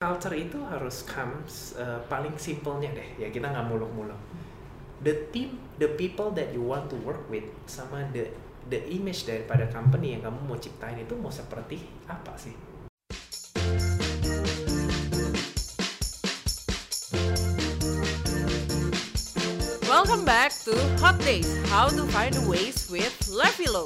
culture itu harus comes uh, paling simpelnya deh. Ya kita nggak muluk-muluk. The team the people that you want to work with sama the the image daripada company yang kamu mau ciptain itu mau seperti apa sih? Welcome back to Hot Days How to Find Ways with Levilo.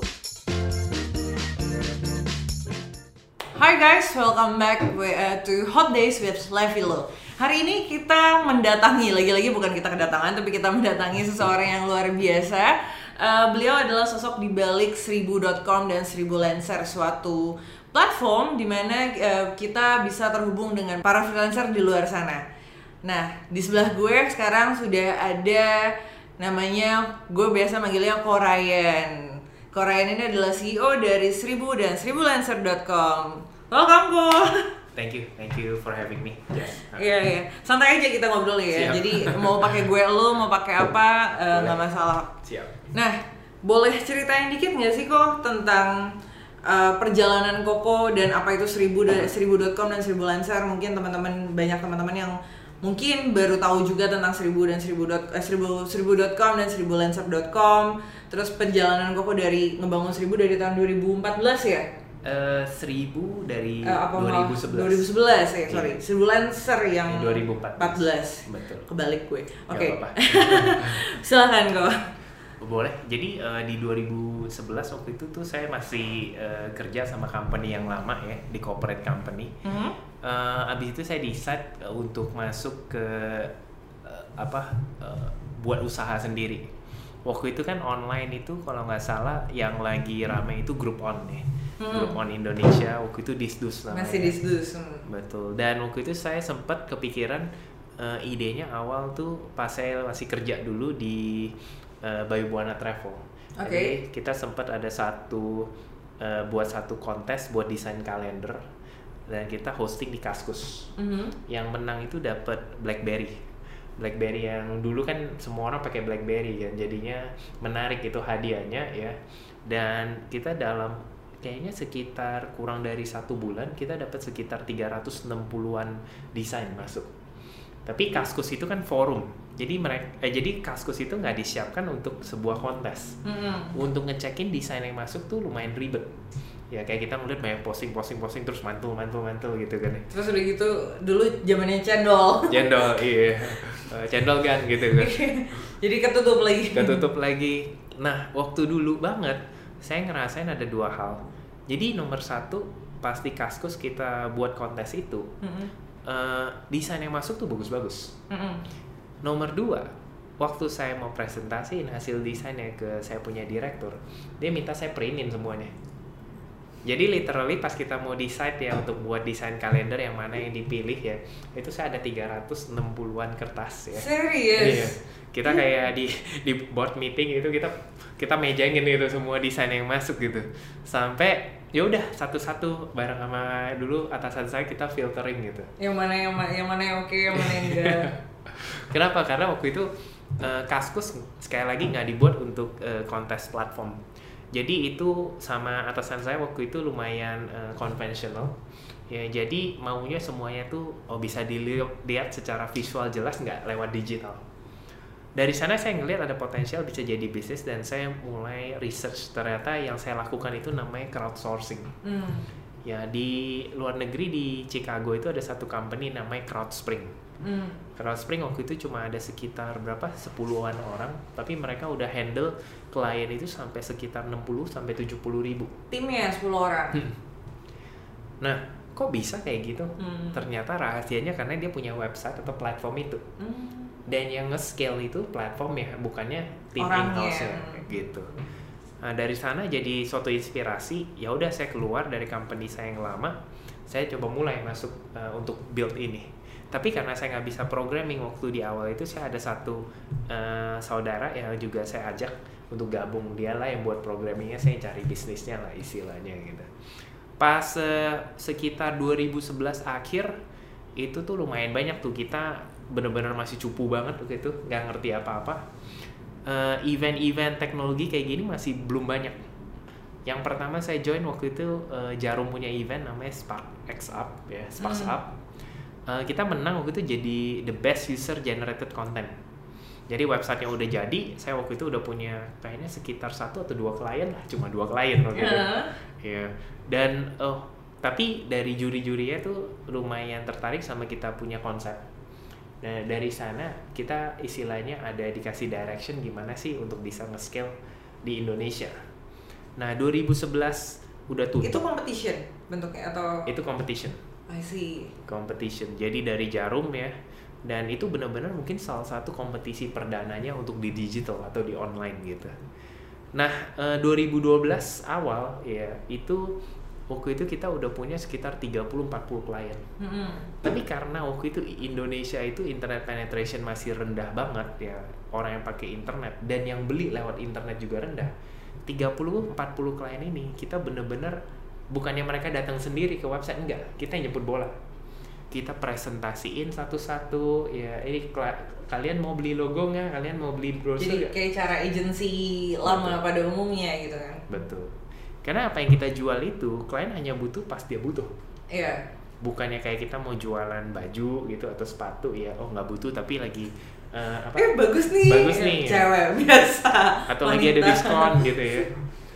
Hi guys, welcome back uh, to Hot Days with Levilo. Hari ini kita mendatangi, lagi-lagi bukan kita kedatangan, tapi kita mendatangi seseorang yang luar biasa. Uh, beliau adalah sosok di balik seribu.com dan seribu Lancer, suatu platform di mana uh, kita bisa terhubung dengan para freelancer di luar sana. Nah, di sebelah gue sekarang sudah ada namanya gue biasa manggilnya Korayan. Korayan ini adalah CEO dari Seribu dan seribulancer.com. Welcome, Ko. thank you thank you for having me yes. Iya, iya. Santai aja kita ngobrol ya. Siap. Jadi mau pakai gue lo, mau pakai apa, eh, nggak Boleh. masalah. siap Nah, boleh ceritain dikit nggak sih kok tentang uh, perjalanan Koko dan apa itu seribu dan seribu.com dan seribu lancer mungkin teman-teman banyak teman-teman yang mungkin baru tahu juga tentang seribu dan seribu dot eh, seribu seribu.com dan seribu lancer.com terus perjalanan Koko dari ngebangun seribu dari tahun 2014 ya Eh, seribu dari Eh, apa malah 2011 2011 ya sorry Iya. seribu lancer yang Ini 2014 14 betul kebalik gue oke apa-apa. silahkan kok Boleh. Jadi eh, di 2011 waktu itu tuh saya masih eh, kerja sama company yang lama ya di corporate company. Mhm. Eh, abis itu saya decide eh, untuk masuk ke eh, apa eh, buat usaha sendiri. Waktu itu kan online itu kalau nggak salah yang lagi rame itu grup on ya. Hmm. Grup on Indonesia waktu itu disdus namanya. masih disdus hmm. Betul. Dan waktu itu saya sempat kepikiran eh, idenya awal tuh pas saya masih kerja dulu di eh, Bayu Buana Travel. Oke. Jadi kita sempat ada satu eh, buat satu kontes buat desain kalender dan kita hosting di Kaskus. Mhm. Yang menang itu dapat BlackBerry. BlackBerry yang dulu kan semua orang pakai BlackBerry kan, jadinya menarik itu hadiahnya ya. Dan kita dalam kayaknya sekitar kurang dari satu bulan kita dapat sekitar 360-an desain masuk. Tapi Kaskus itu kan forum, jadi mereka, eh, jadi Kaskus itu nggak disiapkan untuk sebuah kontes. Mhm. Untuk ngecekin desain yang masuk tuh lumayan ribet. Ya kayak kita ngeliat banyak posting, posting, posting terus mantul, mantul, mantul gitu kan. ya. Terus udah gitu dulu zamannya cendol. Cendol, iya. Eh, Cendol kan gitu kan. Jadi ketutup lagi. Ketutup lagi. Nah, waktu dulu banget, saya ngerasain ada dua hal. Jadi nomor satu, pasti Kaskus kita buat kontes itu, Mm-mm. eh, desain yang masuk tuh bagus-bagus. Mm-mm. Nomor dua, waktu saya mau presentasiin hasil desainnya ke saya punya direktur, dia minta saya printin semuanya. Jadi literally pas kita mau decide ya untuk buat desain kalender yang mana yang dipilih ya, itu saya ada 360-an kertas ya. Serius. Iya. Kita kayak di di board meeting itu kita kita mejangin itu semua desain yang masuk gitu. Sampai ya udah satu-satu bareng sama dulu atasan saya kita filtering gitu. Yang mana yang ma- yang mana yang oke, yang mana yang enggak. Kenapa? Karena waktu itu eh, Kaskus sekali lagi nggak dibuat untuk eh, kontes platform. Jadi itu sama atasan saya waktu itu lumayan eh, konvensional. Ya, jadi maunya semuanya tuh oh bisa dilihat secara visual jelas nggak lewat digital. Dari sana saya ngelihat ada potensial bisa jadi bisnis dan saya mulai research ternyata yang saya lakukan itu namanya crowdsourcing. Hmm. Ya di luar negeri di Chicago itu ada satu company namanya CrowdSpring. Hmm. CrowdSpring waktu itu cuma ada sekitar berapa? 10-an orang, tapi mereka udah handle klien itu sampai sekitar 60 sampai 70 ribu. Timnya 10 orang. Hmm. Nah, kok bisa kayak gitu? Hmm. Ternyata rahasianya karena dia punya website atau platform itu. Hmm. Dan yang nge-scale itu platform ya, bukannya tim in-house gitu. Nah, dari sana jadi suatu inspirasi, ya udah saya keluar dari company saya yang lama, saya coba mulai masuk uh, untuk build ini. Tapi karena saya nggak bisa programming waktu di awal itu, saya ada satu uh, saudara yang juga saya ajak untuk gabung dia lah yang buat programmingnya, saya cari bisnisnya lah istilahnya gitu. Pas uh, sekitar 2011 akhir itu tuh lumayan banyak tuh kita bener-bener masih cupu banget waktu itu nggak ngerti apa-apa. Eh, event-event teknologi kayak gini masih belum banyak. Yang pertama saya join waktu itu eh, Jarum punya event namanya Spark X Up ya Sparks Hmm. Up. Uh, kita menang waktu itu jadi the best user generated content. Jadi website yang udah jadi saya waktu itu udah punya kayaknya sekitar satu atau dua klien lah cuma dua klien waktu itu. Uh, ya dan oh tapi dari juri-jurinya tuh lumayan tertarik sama kita punya konsep nah dari sana kita istilahnya ada dikasih direction gimana sih untuk bisa nge-scale di Indonesia nah 2011 udah tutup itu competition bentuknya atau itu competition I see. competition. Jadi dari Jarum ya. Dan itu benar-benar mungkin salah satu kompetisi perdananya untuk di digital atau di online gitu. Nah, eh, 2012 awal ya itu waktu itu kita udah punya sekitar 30-40 klien. Mm-mm. Tapi karena waktu itu Indonesia itu internet penetration masih rendah banget ya orang yang pakai internet dan yang beli lewat internet juga rendah. 30-40 klien ini kita bener-bener bukannya mereka datang sendiri ke website enggak, kita yang jemput bola. Kita presentasiin satu-satu ya ini kalian mau beli logo nggak? Kalian mau beli brosur Jadi kayak cara agensi lama pada umumnya gitu kan. Betul. Karena apa yang kita jual itu klien hanya butuh pas dia butuh. Iya. bukannya kayak kita mau jualan baju gitu atau sepatu ya oh nggak butuh tapi lagi eh, apa Eh bagus nih. Bagus nih. Cewek biasa. atau lagi ada wanita. diskon gitu ya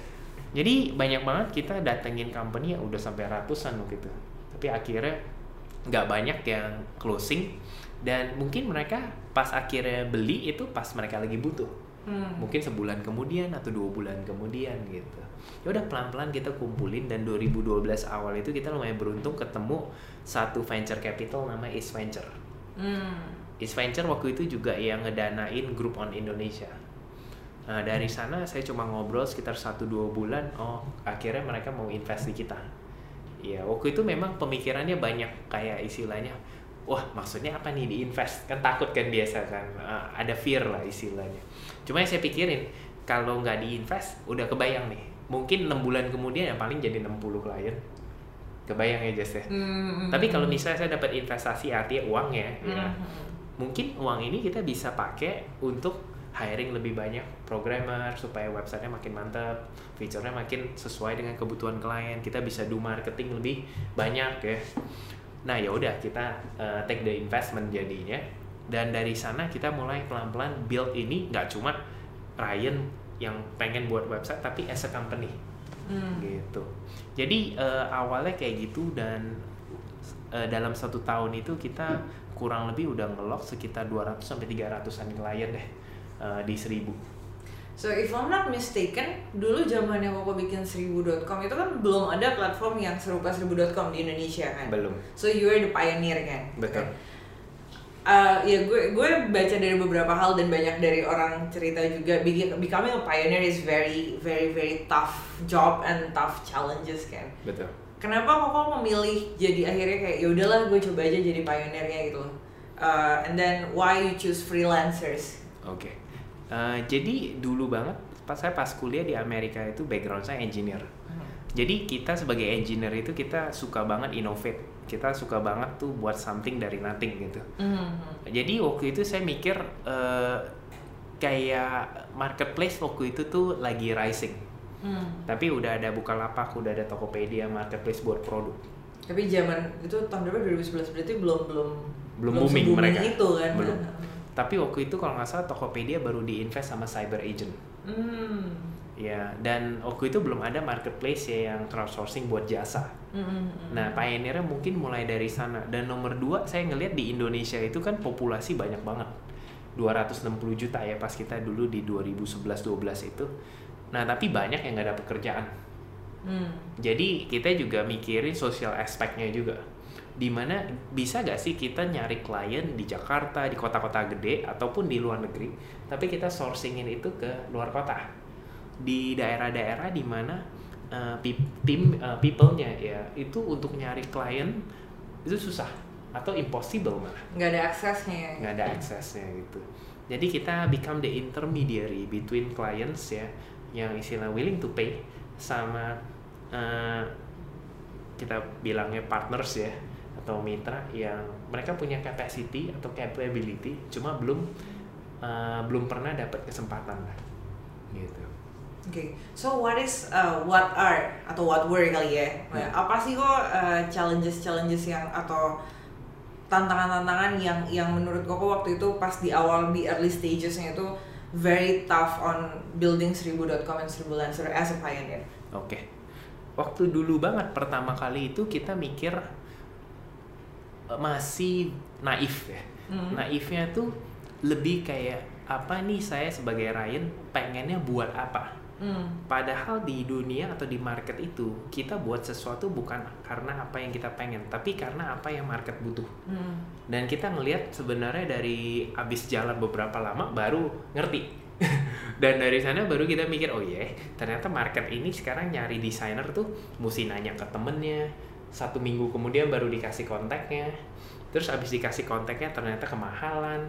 jadi banyak banget kita datengin company yang udah sampai ratusan gitu tapi akhirnya nggak banyak yang closing dan mungkin mereka pas akhirnya beli itu pas mereka lagi butuh Hmm. mungkin sebulan kemudian atau dua bulan kemudian gitu ya udah pelan-pelan kita kumpulin dan 2012 awal itu kita lumayan beruntung ketemu satu venture capital nama East Venture. Hmm. East Venture waktu itu juga yang ngedanain grup on Indonesia. Nah dari sana saya cuma ngobrol sekitar 1-2 bulan oh akhirnya mereka mau invest di kita. Ya waktu itu memang pemikirannya banyak kayak istilahnya wah maksudnya apa nih di invest kan takut kan biasa kan Ah, ada fear lah istilahnya. Cuma yang saya pikirin kalau nggak di invest udah kebayang nih mungkin enam bulan kemudian yang paling jadi 60 klien kebayang ya Jess ya Hmm. tapi kalau misalnya saya dapat investasi artinya uang ya, ya Hmm. mungkin uang ini kita bisa pakai untuk hiring lebih banyak programmer supaya websitenya makin mantap, fiturnya makin sesuai dengan kebutuhan klien. Kita bisa do marketing lebih banyak ya. Nah ya udah kita uh, take the investment jadinya. Dan dari sana kita mulai pelan-pelan build ini nggak cuma Ryan yang pengen buat website tapi as a company Hmm. gitu. Jadi eh, awalnya kayak gitu dan eh, dalam satu tahun itu kita kurang lebih udah ngelok sekitar 200 sampai 300-an klien deh eh, di 1000. So if I'm not mistaken, dulu zamannya Koko bikin seribu.com itu kan belum ada platform yang serupa seribu.com di Indonesia kan. Belum. So you are the pioneer kan. Betul. Uh, ya gue gue baca dari beberapa hal dan banyak dari orang cerita juga be- becoming a pioneer is very very very tough job and tough challenges kan. Betul. Kenapa Koko memilih jadi akhirnya kayak ya udahlah gue coba aja jadi pioneernya gitu. Uh, and then why you choose freelancers? Oke. Eh, jadi dulu banget pas saya pas kuliah di Amerika itu background saya engineer. Jadi kita sebagai engineer itu kita suka banget innovate. Kita suka banget tuh buat something dari nothing gitu. Hmm. Jadi waktu itu saya mikir eh, kayak marketplace waktu itu tuh lagi rising. Hmm. Tapi udah ada Bukalapak, udah ada Tokopedia, marketplace buat produk. Tapi zaman itu tahun berapa 2011 berarti belum belum Belum booming se-booming mereka. itu kan. Belum. Tapi waktu itu kalau nggak salah Tokopedia baru diinvest sama Cyber Agent. Hmm. Ya, dan waktu itu belum ada marketplace ya yang crowdsourcing buat jasa. Hmm. Nah, pioneernya mungkin mulai dari sana. Dan nomor dua, saya ngelihat di Indonesia itu kan populasi banyak banget. 260 juta ya pas kita dulu di 2011-12 itu. Nah, tapi banyak yang nggak ada pekerjaan. Hmm. Jadi kita juga mikirin social aspeknya juga. Di mana bisa gak sih kita nyari klien di Jakarta, di kota-kota gede, ataupun di luar negeri, tapi kita sourcingin itu ke luar kota. Di daerah-daerah di mana uh, pe- tim uh, people-nya ya itu untuk nyari klien itu susah atau impossible malah nggak ada aksesnya ya. nggak ada aksesnya gitu. Jadi kita become the intermediary between clients ya yang istilah willing to pay sama eh, kita bilangnya partners ya atau mitra yang mereka punya capacity atau capability cuma belum eh, belum pernah dapat kesempatan lah gitu. Oke, so what is uh, what are atau what were kali ya? Hmm. Apa sih kok uh, challenges challenges yang atau tantangan-tantangan yang yang menurut Koko waktu itu pas di awal di early stagesnya itu very tough on building seribu.com and seribu Lancer as a pioneer. Oke. Waktu dulu banget pertama kali itu kita mikir eh, masih naif ya. Hmm. Naifnya tuh lebih kayak apa nih saya sebagai Ryan pengennya buat apa? Hmm. Padahal di dunia atau di market itu kita buat sesuatu bukan karena apa yang kita pengen, tapi karena apa yang market butuh. Hmm. Dan kita ngelihat sebenarnya dari abis jalan beberapa lama baru ngerti. Dan dari sana baru kita mikir, oh iya, ternyata market ini sekarang nyari desainer tuh mesti nanya ke temennya. Satu minggu kemudian baru dikasih kontaknya. Terus abis dikasih kontaknya ternyata kemahalan.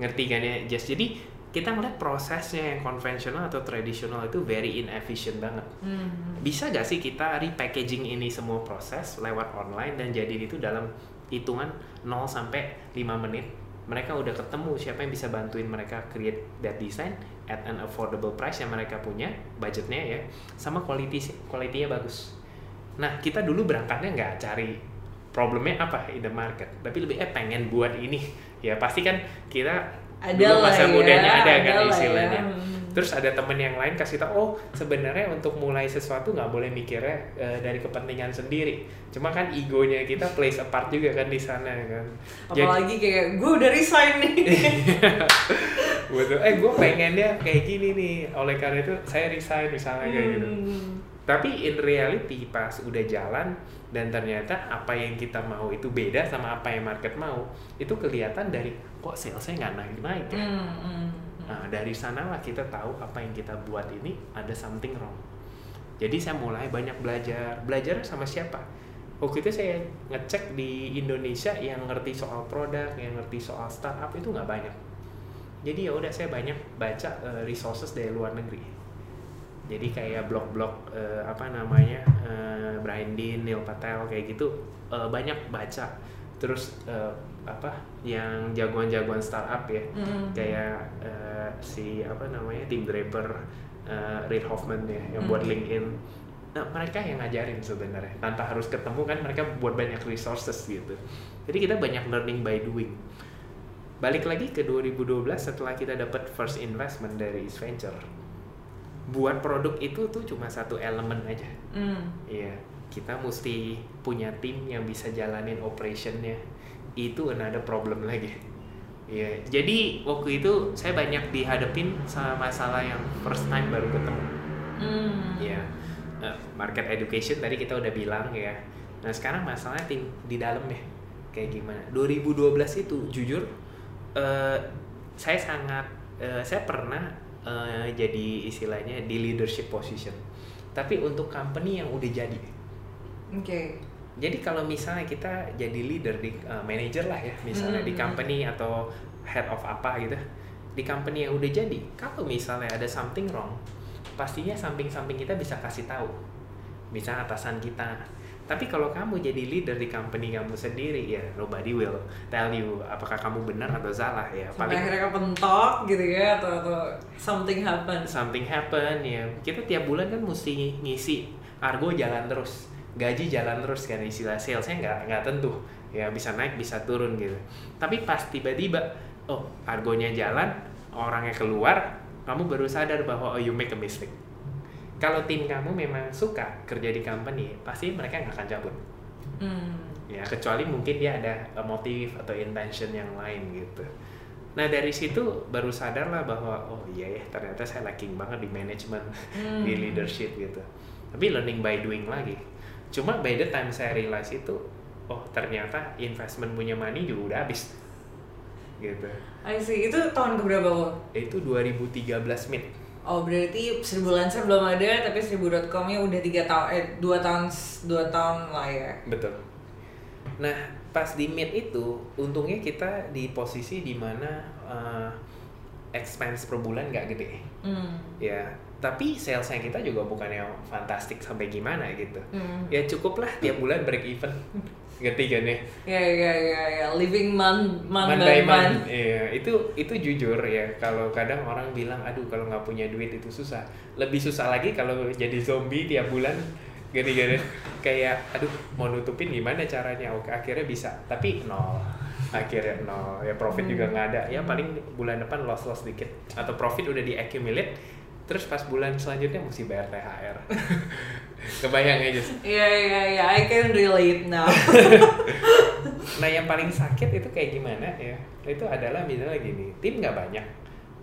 Ngerti kan ya, Just? Jadi kita ngeliat prosesnya yang konvensional atau tradisional itu very inefficient banget. Hmm. Bisa gak sih kita repackaging ini semua proses lewat online dan jadi itu dalam hitungan 0 sampai 5 menit mereka udah ketemu siapa yang bisa bantuin mereka create that design at an affordable price yang mereka punya budgetnya ya sama quality quality-nya bagus. Nah kita dulu berangkatnya nggak cari problemnya apa in the market tapi lebih eh pengen buat ini ya pasti kan kita Ada dulu masa ya, mudanya ada kan ada lah istilahnya. ya. Hmm. Terus ada temen yang lain kasih tau, oh sebenarnya untuk mulai sesuatu nggak boleh mikirnya eh, dari kepentingan sendiri. Cuma kan egonya kita plays a part juga kan di sana kan. Jadi, Apalagi kayak gue udah resign nih. betul. Eh gue pengennya kayak gini nih. Oleh karena itu saya resign misalnya kayak gitu. Hmm. Tapi in reality pas udah jalan dan ternyata apa yang kita mau itu beda sama apa yang market mau, itu kelihatan dari kok salesnya nggak naik-naik ya. Hmm, hmm, hmm. Nah, dari sanalah kita tahu apa yang kita buat ini ada something wrong. Jadi saya mulai banyak belajar. Belajar sama siapa? Waktu itu saya ngecek di Indonesia yang ngerti soal produk, yang ngerti soal startup itu nggak banyak. Jadi ya udah saya banyak baca eh, resources dari luar negeri. Jadi kayak blog-blog eh, apa namanya eh, Brian Dean, Neil Patel kayak gitu eh, banyak baca. Terus eh, apa yang jagoan-jagoan startup ya Hmm. kayak eh, si apa namanya Tim Draper, eh, Reid Hoffman ya yang buat Hmm. LinkedIn. Nah mereka yang ngajarin sebenarnya tanpa harus ketemu kan mereka buat banyak resources gitu. Jadi kita banyak learning by doing. Balik lagi ke 2012 setelah kita dapat first investment dari East Venture. Buat produk itu tuh cuma satu elemen aja. Hmm. Iya, kita mesti punya tim yang bisa jalanin operationnya. Itu another problem lagi. Iya, jadi waktu itu saya banyak dihadapin sama masalah yang first time baru ketemu. Hmm. Iya, Eh, market education tadi kita udah bilang ya. Nah sekarang masalahnya tim di dalam ya, kayak gimana? 2012 itu jujur, eh, saya sangat, eh, saya pernah eh, jadi istilahnya di leadership position. Tapi untuk company yang udah jadi. Oke. Jadi kalau misalnya kita jadi leader di uh, manager lah ya, misalnya di Hmm. company atau head of apa gitu, di company yang udah jadi, kalau misalnya ada something wrong, pastinya samping-samping kita bisa kasih tahu, bisa atasan kita. Tapi kalau kamu jadi leader di company kamu sendiri, ya nobody will tell you apakah kamu benar atau salah ya. Sampai Paling akhirnya kepentok gitu ya atau atau something happen. something happen ya kita tiap bulan kan mesti ngisi argo jalan terus gaji jalan terus kan istilah salesnya nggak nggak tentu ya bisa naik bisa turun gitu tapi pas tiba-tiba oh argonya jalan orangnya keluar kamu baru sadar bahwa oh you make a mistake kalau tim kamu memang suka kerja di company pasti mereka nggak akan cabut Hmm. ya kecuali mungkin dia ada uh, motif atau intention yang lain gitu nah dari situ baru sadar lah bahwa oh iya ya ternyata saya lacking banget di manajemen Hmm. di leadership gitu tapi learning by doing lagi cuma by the time saya realize itu oh ternyata investment punya money juga udah habis gitu I see. Itu tahun keberapa Wo? itu 2013 mid Oh berarti seribu lancer belum ada tapi seribu.com-nya udah tiga tahun eh dua tahun dua tahun lah ya. betul nah pas di mid itu untungnya kita di posisi di mana uh, expense per bulan nggak gede Hmm. ya tapi salesnya kita juga bukan yang fantastik sampai gimana gitu Hmm. ya cukup lah tiap bulan break even ngerti kan ya Ya ya ya ya living month month Man by man. month. Iya, itu itu jujur ya. Kalau kadang orang bilang, aduh kalau nggak punya duit itu susah. Lebih susah lagi kalau jadi zombie tiap bulan gini-gini. Kayak, aduh mau nutupin gimana caranya? Oke, akhirnya bisa. Tapi nol. akhirnya nol ya profit Hmm. juga nggak ada ya paling bulan depan loss loss dikit atau profit udah di accumulate terus pas bulan selanjutnya mesti bayar THR kebayang aja sih. Iya iya iya, I can relate now. nah yang paling sakit itu kayak gimana ya? Itu adalah misalnya gini tim nggak banyak.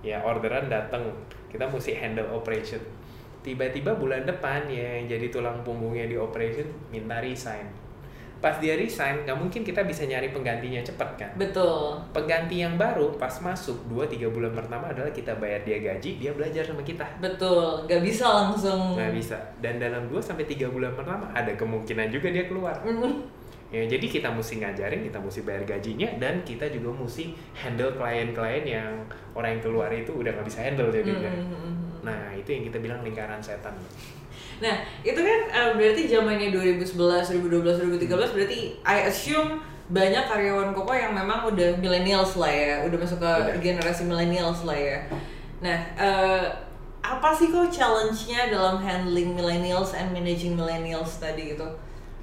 Ya orderan datang kita mesti handle operation. Tiba-tiba bulan depan ya jadi tulang punggungnya di operation minta resign pas dia resign nggak mungkin kita bisa nyari penggantinya cepat kan? Betul. pengganti yang baru pas masuk 2-3 bulan pertama adalah kita bayar dia gaji dia belajar sama kita. Betul, nggak bisa langsung. nggak bisa. Dan dalam 2 sampai tiga bulan pertama ada kemungkinan juga dia keluar. Ya jadi kita mesti ngajarin kita mesti bayar gajinya dan kita juga mesti handle klien-klien yang orang yang keluar itu udah nggak bisa handle jadinya. Mm. Nah itu yang kita bilang lingkaran setan Nah, itu kan eh, berarti zamannya 2011, 2012, 2013 berarti I assume banyak karyawan Koko yang memang udah millennials lah ya, udah masuk ke Udah. generasi millennials lah ya. Nah, eh, apa sih kok challenge-nya dalam handling millennials and managing millennials tadi gitu?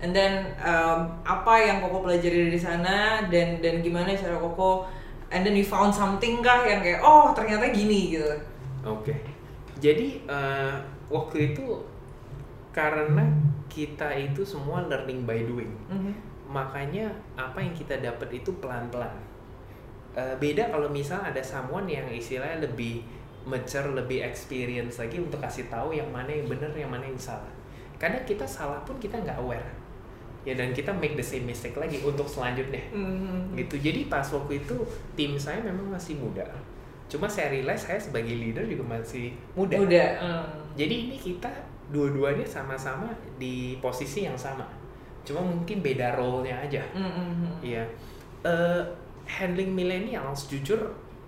And then um, apa yang Koko pelajari dari sana dan dan gimana cara Koko and then you found something kah yang kayak oh ternyata gini gitu. oke jadi eh, waktu itu karena kita itu semua learning by doing Mhm. makanya apa yang kita dapat itu pelan-pelan Eh, beda kalau misal ada someone yang istilahnya lebih mature, lebih experience lagi untuk kasih tahu yang mana yang benar, yang mana yang salah. Kadang kita salah pun kita nggak aware. Ya dan kita make the same mistake lagi untuk selanjutnya. Mhm. Gitu. Jadi pas waktu itu tim saya memang masih muda. Cuma saya realize saya sebagai leader juga masih muda. Udah. mm. Jadi ini kita dua-duanya sama-sama di posisi yang sama. Cuma mungkin beda role-nya aja. Mhm. Iya. Eh, handling millennials jujur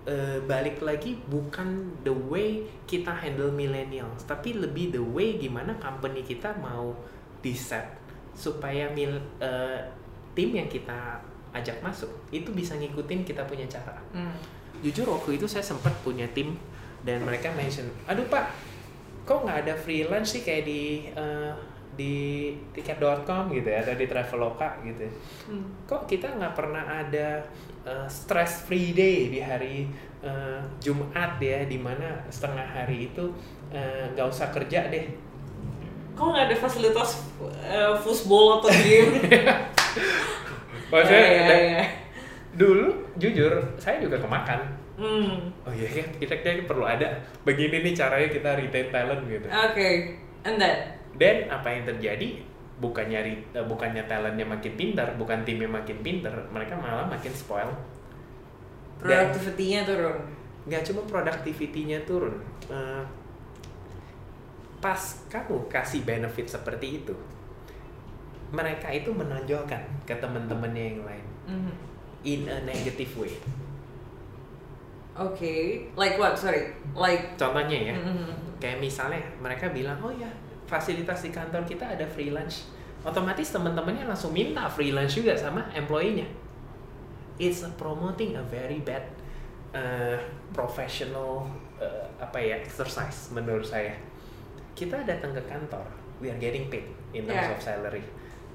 eh, balik lagi bukan the way kita handle millennials, tapi lebih the way gimana company kita mau di set supaya mil eh, tim yang kita ajak masuk itu bisa ngikutin kita punya cara. Mm. Jujur waktu itu saya sempat punya tim dan mereka mention, aduh pak, kok nggak ada freelance sih kayak di eh, di tiket.com gitu ya atau di traveloka gitu. ya." Hmm. Kok kita nggak pernah ada eh, stress free day di hari eh, Jumat ya, di mana setengah hari itu nggak usah kerja deh. Kok nggak ada fasilitas uh, football atau game? Maksudnya Ya, ya, ya. dulu jujur saya juga kemakan. Hmm. Oh iya ya, kita kayaknya perlu ada begini nih caranya kita retain talent gitu. Oke, and then? Dan apa yang terjadi bukannya eh, bukannya talentnya makin pintar, bukan timnya makin pintar, mereka malah makin spoil. Dan Productivity-nya turun. nggak cuma productivity-nya turun. eh, pas kamu kasih benefit seperti itu, mereka itu menonjolkan ke teman-temannya yang lain Mhm. in a negative way. Oke, like what? Sorry, like. Contohnya ya, Mhm. kayak misalnya mereka bilang, oh ya fasilitas di kantor kita ada freelance, otomatis teman-temannya langsung minta freelance juga sama employee-nya. It's a promoting a very bad uh, professional uh, apa ya exercise menurut saya. Kita datang ke kantor, we are getting paid in terms Yeah. of salary.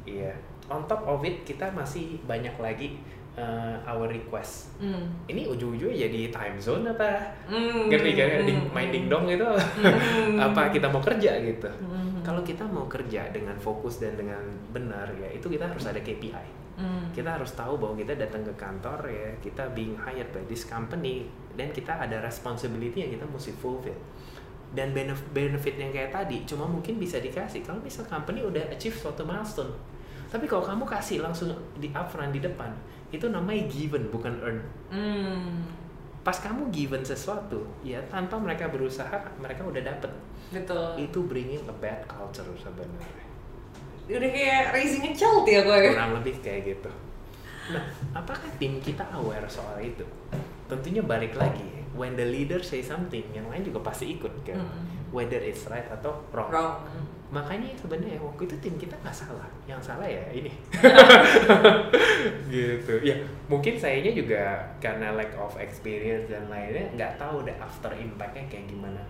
Iya. On top of it kita masih banyak lagi uh, our request. Hmm. Ini ujung-ujungnya jadi time zone apa? Hmm. ngerti kan ding, Hmm. main ding dong itu Hmm. apa kita mau kerja gitu Hmm. kalau kita mau kerja dengan fokus dan dengan benar ya itu kita harus ada KPI Hmm. kita harus tahu bahwa kita datang ke kantor ya kita being hired by this company dan kita ada responsibility yang kita mesti fulfill dan benef- benefit yang kayak tadi cuma mungkin bisa dikasih kalau misal company udah achieve suatu milestone tapi kalau kamu kasih langsung di upfront di depan itu namanya given bukan earn Hmm. pas kamu given sesuatu ya tanpa mereka berusaha mereka udah dapet Betul. itu bringing a bad culture sebenarnya Udah kayak raising a child ya gue. kurang lebih kayak gitu nah apakah tim kita aware soal itu tentunya balik lagi when the leader say something yang lain juga pasti ikut kan Mm. Whether it's right atau wrong, Wrong. makanya sebenarnya waktu itu tim kita nggak salah. Yang salah ya ini. Gitu. Ya mungkin sayanya juga karena lack of experience dan lainnya nggak tahu deh after impactnya kayak gimana.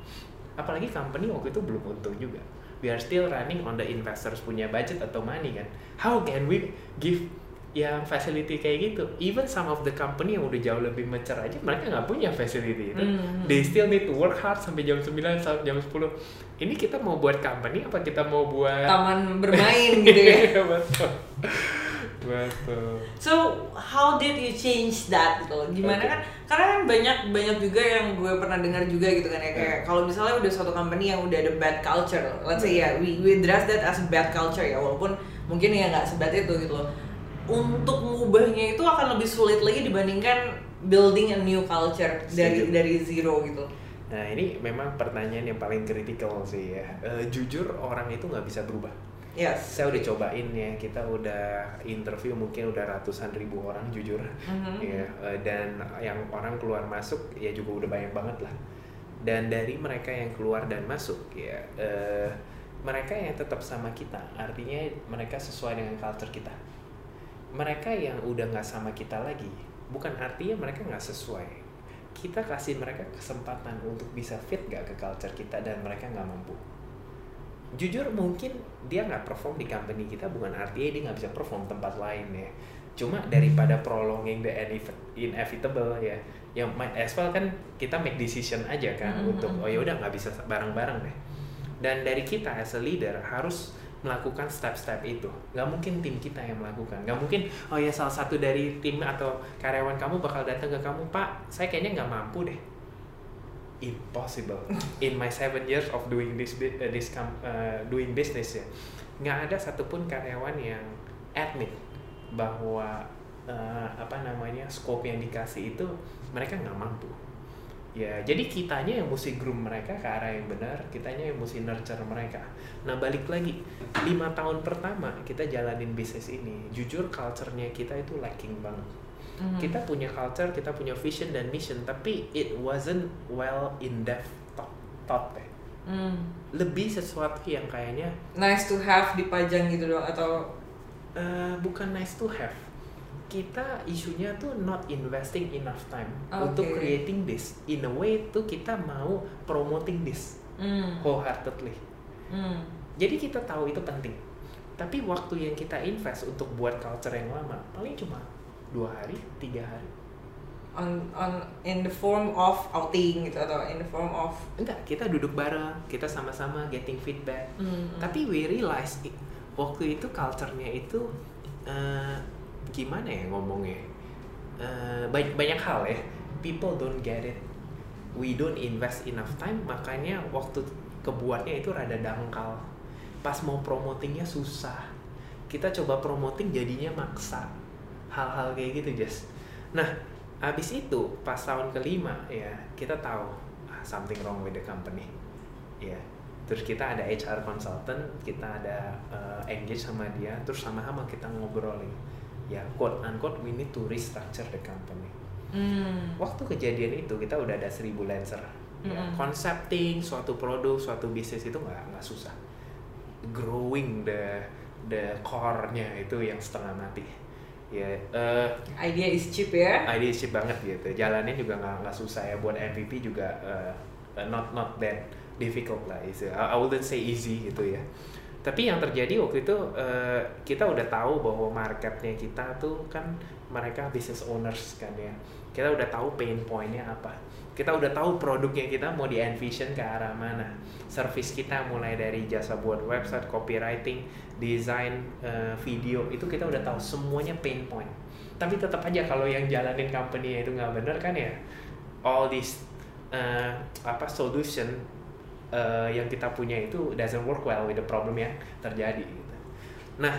Apalagi company waktu itu belum untung juga. We are still running on the investors punya budget atau money kan. How can we give yang facility kayak gitu even some of the company yang udah jauh lebih mature aja mereka nggak punya facility itu Hmm. they still need to work hard sampai jam 9 sampai jam 10 ini kita mau buat company apa kita mau buat taman bermain gitu ya Iya, betul betul So how did you change that gitu loh? Gimana Oke. kan? Karena kan banyak banyak juga yang gue pernah dengar juga gitu kan ya kayak kalau misalnya udah suatu company yang udah ada bad culture, let's say ya we we address that as bad culture ya walaupun mungkin ya nggak sebat itu gitu loh. Untuk mengubahnya itu akan lebih sulit lagi dibandingkan building a new culture dari Setuju. dari zero gitu. Nah ini memang pertanyaan yang paling kritikal sih ya. Eh, jujur orang itu nggak bisa berubah. Yes. Saya udah cobain ya, kita udah interview mungkin udah ratusan ribu orang jujur. Mhm. Ya, eh, dan yang orang keluar masuk ya juga udah banyak banget lah. Dan dari mereka yang keluar dan masuk ya, eh, mereka yang tetap sama kita, artinya mereka sesuai dengan culture kita. Mereka yang udah nggak sama kita lagi, bukan artinya mereka nggak sesuai. Kita kasih mereka kesempatan untuk bisa fit gak ke culture kita dan mereka nggak mampu jujur mungkin dia nggak perform di company kita bukan artinya dia nggak bisa perform tempat lain ya cuma daripada prolonging the inev- inevitable ya yang might as well kan kita make decision aja kan Mhm, untuk mhm. oh ya udah nggak bisa bareng-bareng deh dan dari kita as a leader harus melakukan step-step itu. Nggak mungkin tim kita yang melakukan. Nggak mungkin oh ya salah satu dari tim atau karyawan kamu bakal datang ke kamu. Pak saya kayaknya nggak mampu deh. Impossible. In my seven years of doing this uh, this uh, doing business ya nggak ada satupun karyawan yang admit bahwa uh, apa namanya scope yang dikasih itu mereka nggak mampu ya jadi kitanya yang mesti groom mereka ke arah yang benar kitanya yang mesti nurture mereka nah balik lagi lima tahun pertama kita jalanin bisnis ini jujur culture-nya kita itu lacking banget Mhm. kita punya culture, kita punya vision dan mission, tapi it wasn't well in depth thought, thought eh. Hmm. Lebih sesuatu yang kayaknya Nice to have dipajang gitu doang atau eh, bukan nice to have. Kita isunya tuh not investing enough time Oke. untuk creating this. In a way tuh kita mau promoting this hmm. wholeheartedly. Hmm. Jadi kita tahu itu penting. Tapi waktu yang kita invest untuk buat culture yang lama paling cuma dua hari, tiga hari. on on in the form of outing gitu atau in the form of Enggak, kita duduk bareng, kita sama-sama getting feedback. Hmm. Tapi we realize i- waktu itu culture-nya itu eh, gimana ya ngomongnya? Eh, banyak banyak hal ya. People don't get it. We don't invest enough time, makanya waktu kebuatnya itu rada dangkal. Pas mau promotingnya susah. Kita coba promoting jadinya maksa. Hal-hal kayak gitu, Jess. Nah, abis itu pas tahun kelima ya kita tahu ah, something wrong with the company. Ya, terus kita ada HR consultant, kita ada uh, engage sama dia, terus sama-sama kita ngobrolin. Ya, quote unquote, we need to restructure the company. Hmm. Waktu kejadian itu kita udah ada seribu lancer. Ya, Mm-mm. concepting suatu produk, suatu bisnis itu nggak nggak susah. Growing the the core-nya itu yang setengah mati. Ya, eh, idea is cheap ya ide cheap banget gitu. Jalannya juga nggak nggak susah ya buat MVP juga eh, not not that difficult lah. Is I, I wouldn't say easy gitu ya. Tapi yang terjadi waktu itu eh, kita udah tahu bahwa marketnya kita tuh kan mereka business owners kan ya. Kita udah tahu pain pointnya apa. Kita udah tahu produknya kita mau di envision ke arah mana. Service kita mulai dari jasa buat website, copywriting, desain, eh, video itu kita udah tahu semuanya pain point. Tapi tetap aja kalau yang jalanin company itu nggak bener kan ya all this eh, apa solution eh, yang kita punya itu doesn't work well with the problem yang terjadi gitu. Nah,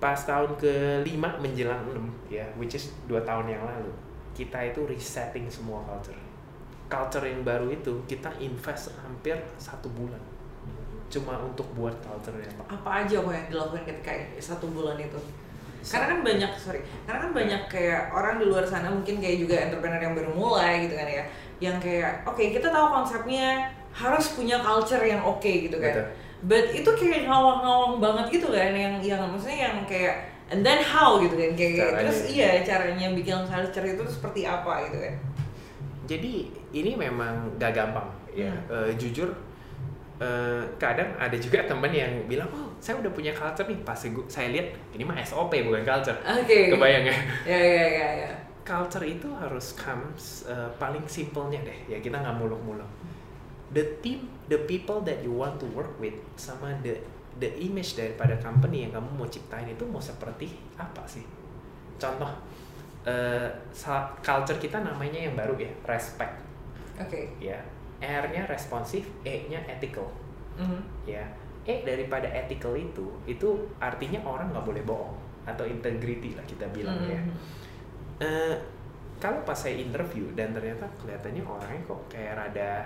pas tahun kelima menjelang 6 ya, which is dua tahun yang lalu, kita itu resetting semua culture. Culture yang baru itu kita invest hampir satu bulan cuma untuk buat culture yang baru. apa aja kok yang dilakukan ketika satu bulan itu karena kan banyak sorry karena kan banyak kayak orang di luar sana mungkin kayak juga entrepreneur yang baru mulai gitu kan ya yang kayak oke kita tahu konsepnya harus punya culture yang oke gitu kan Betul. but itu kayak ngawang-ngawang banget gitu kan yang yang maksudnya yang kayak and then how gitu kan kayak Caranya. terus iya caranya bikin culture itu seperti apa gitu kan Jadi ini memang gak gampang ya. Hmm. Eh, jujur eh, kadang ada juga temen yang bilang oh saya udah punya culture nih pas gua- saya lihat ini mah SOP bukan culture Oke. kebayang ya Ya ya ya ya. culture itu harus comes uh, paling simpelnya deh ya kita nggak muluk-muluk the team the people that you want to work with sama the the image daripada company yang kamu mau ciptain itu mau seperti apa sih contoh uh, culture kita namanya yang baru ya respect Oke. ya R-nya responsif E-nya ethical Mhm. ya E daripada ethical itu itu artinya orang nggak boleh bohong atau integrity lah kita bilang ya Mhm. Eh, kalau pas saya interview dan ternyata kelihatannya orangnya kok kayak rada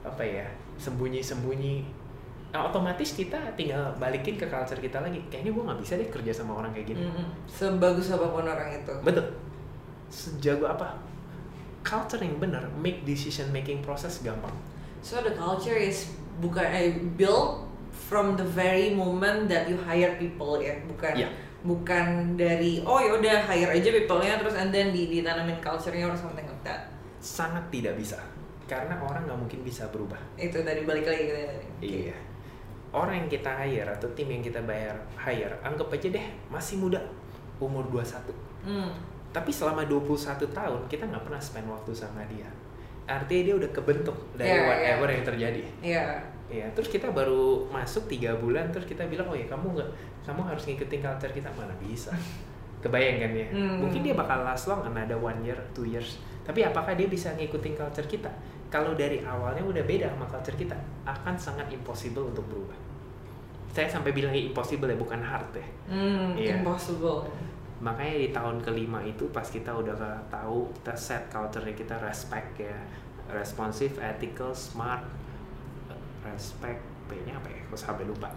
apa ya sembunyi-sembunyi nah, otomatis kita tinggal balikin ke culture kita lagi kayaknya gue nggak bisa deh kerja sama orang kayak gini Mhm. Sebagus apa pun orang itu. betul sejago apa culture yang benar make decision making process gampang So the culture is bukan eh, built from the very moment that you hire people ya, bukan Iya. bukan dari oh ya udah hire aja people-nya terus and then di ditanamin culture-nya or something like that. sangat tidak bisa karena orang nggak mungkin bisa berubah Itu tadi balik lagi ke tadi. Iya. Orang yang kita hire atau tim yang kita bayar hire, anggap aja deh masih muda, umur 21. Hmm. Tapi selama 21 tahun kita nggak pernah spend waktu sama dia. Artinya dia udah kebentuk dari Iya, whatever iya. yang terjadi. Iya. Iya, terus kita baru masuk tiga bulan, terus kita bilang, oh ya kamu nggak, kamu harus ngikutin culture kita mana bisa. Kebayang kan ya? Hmm. Mungkin dia bakal last long, ada one year, two years. Tapi apakah dia bisa ngikutin culture kita? Kalau dari awalnya udah beda sama culture kita, akan sangat impossible untuk berubah. Saya sampai bilang impossible ya, bukan hard ya. Hmm, Iya. impossible. Makanya di tahun kelima itu pas kita udah tahu kita set culture kita respect ya, responsif, ethical, smart, respect, P-nya apa ya? Kok sampai lupa.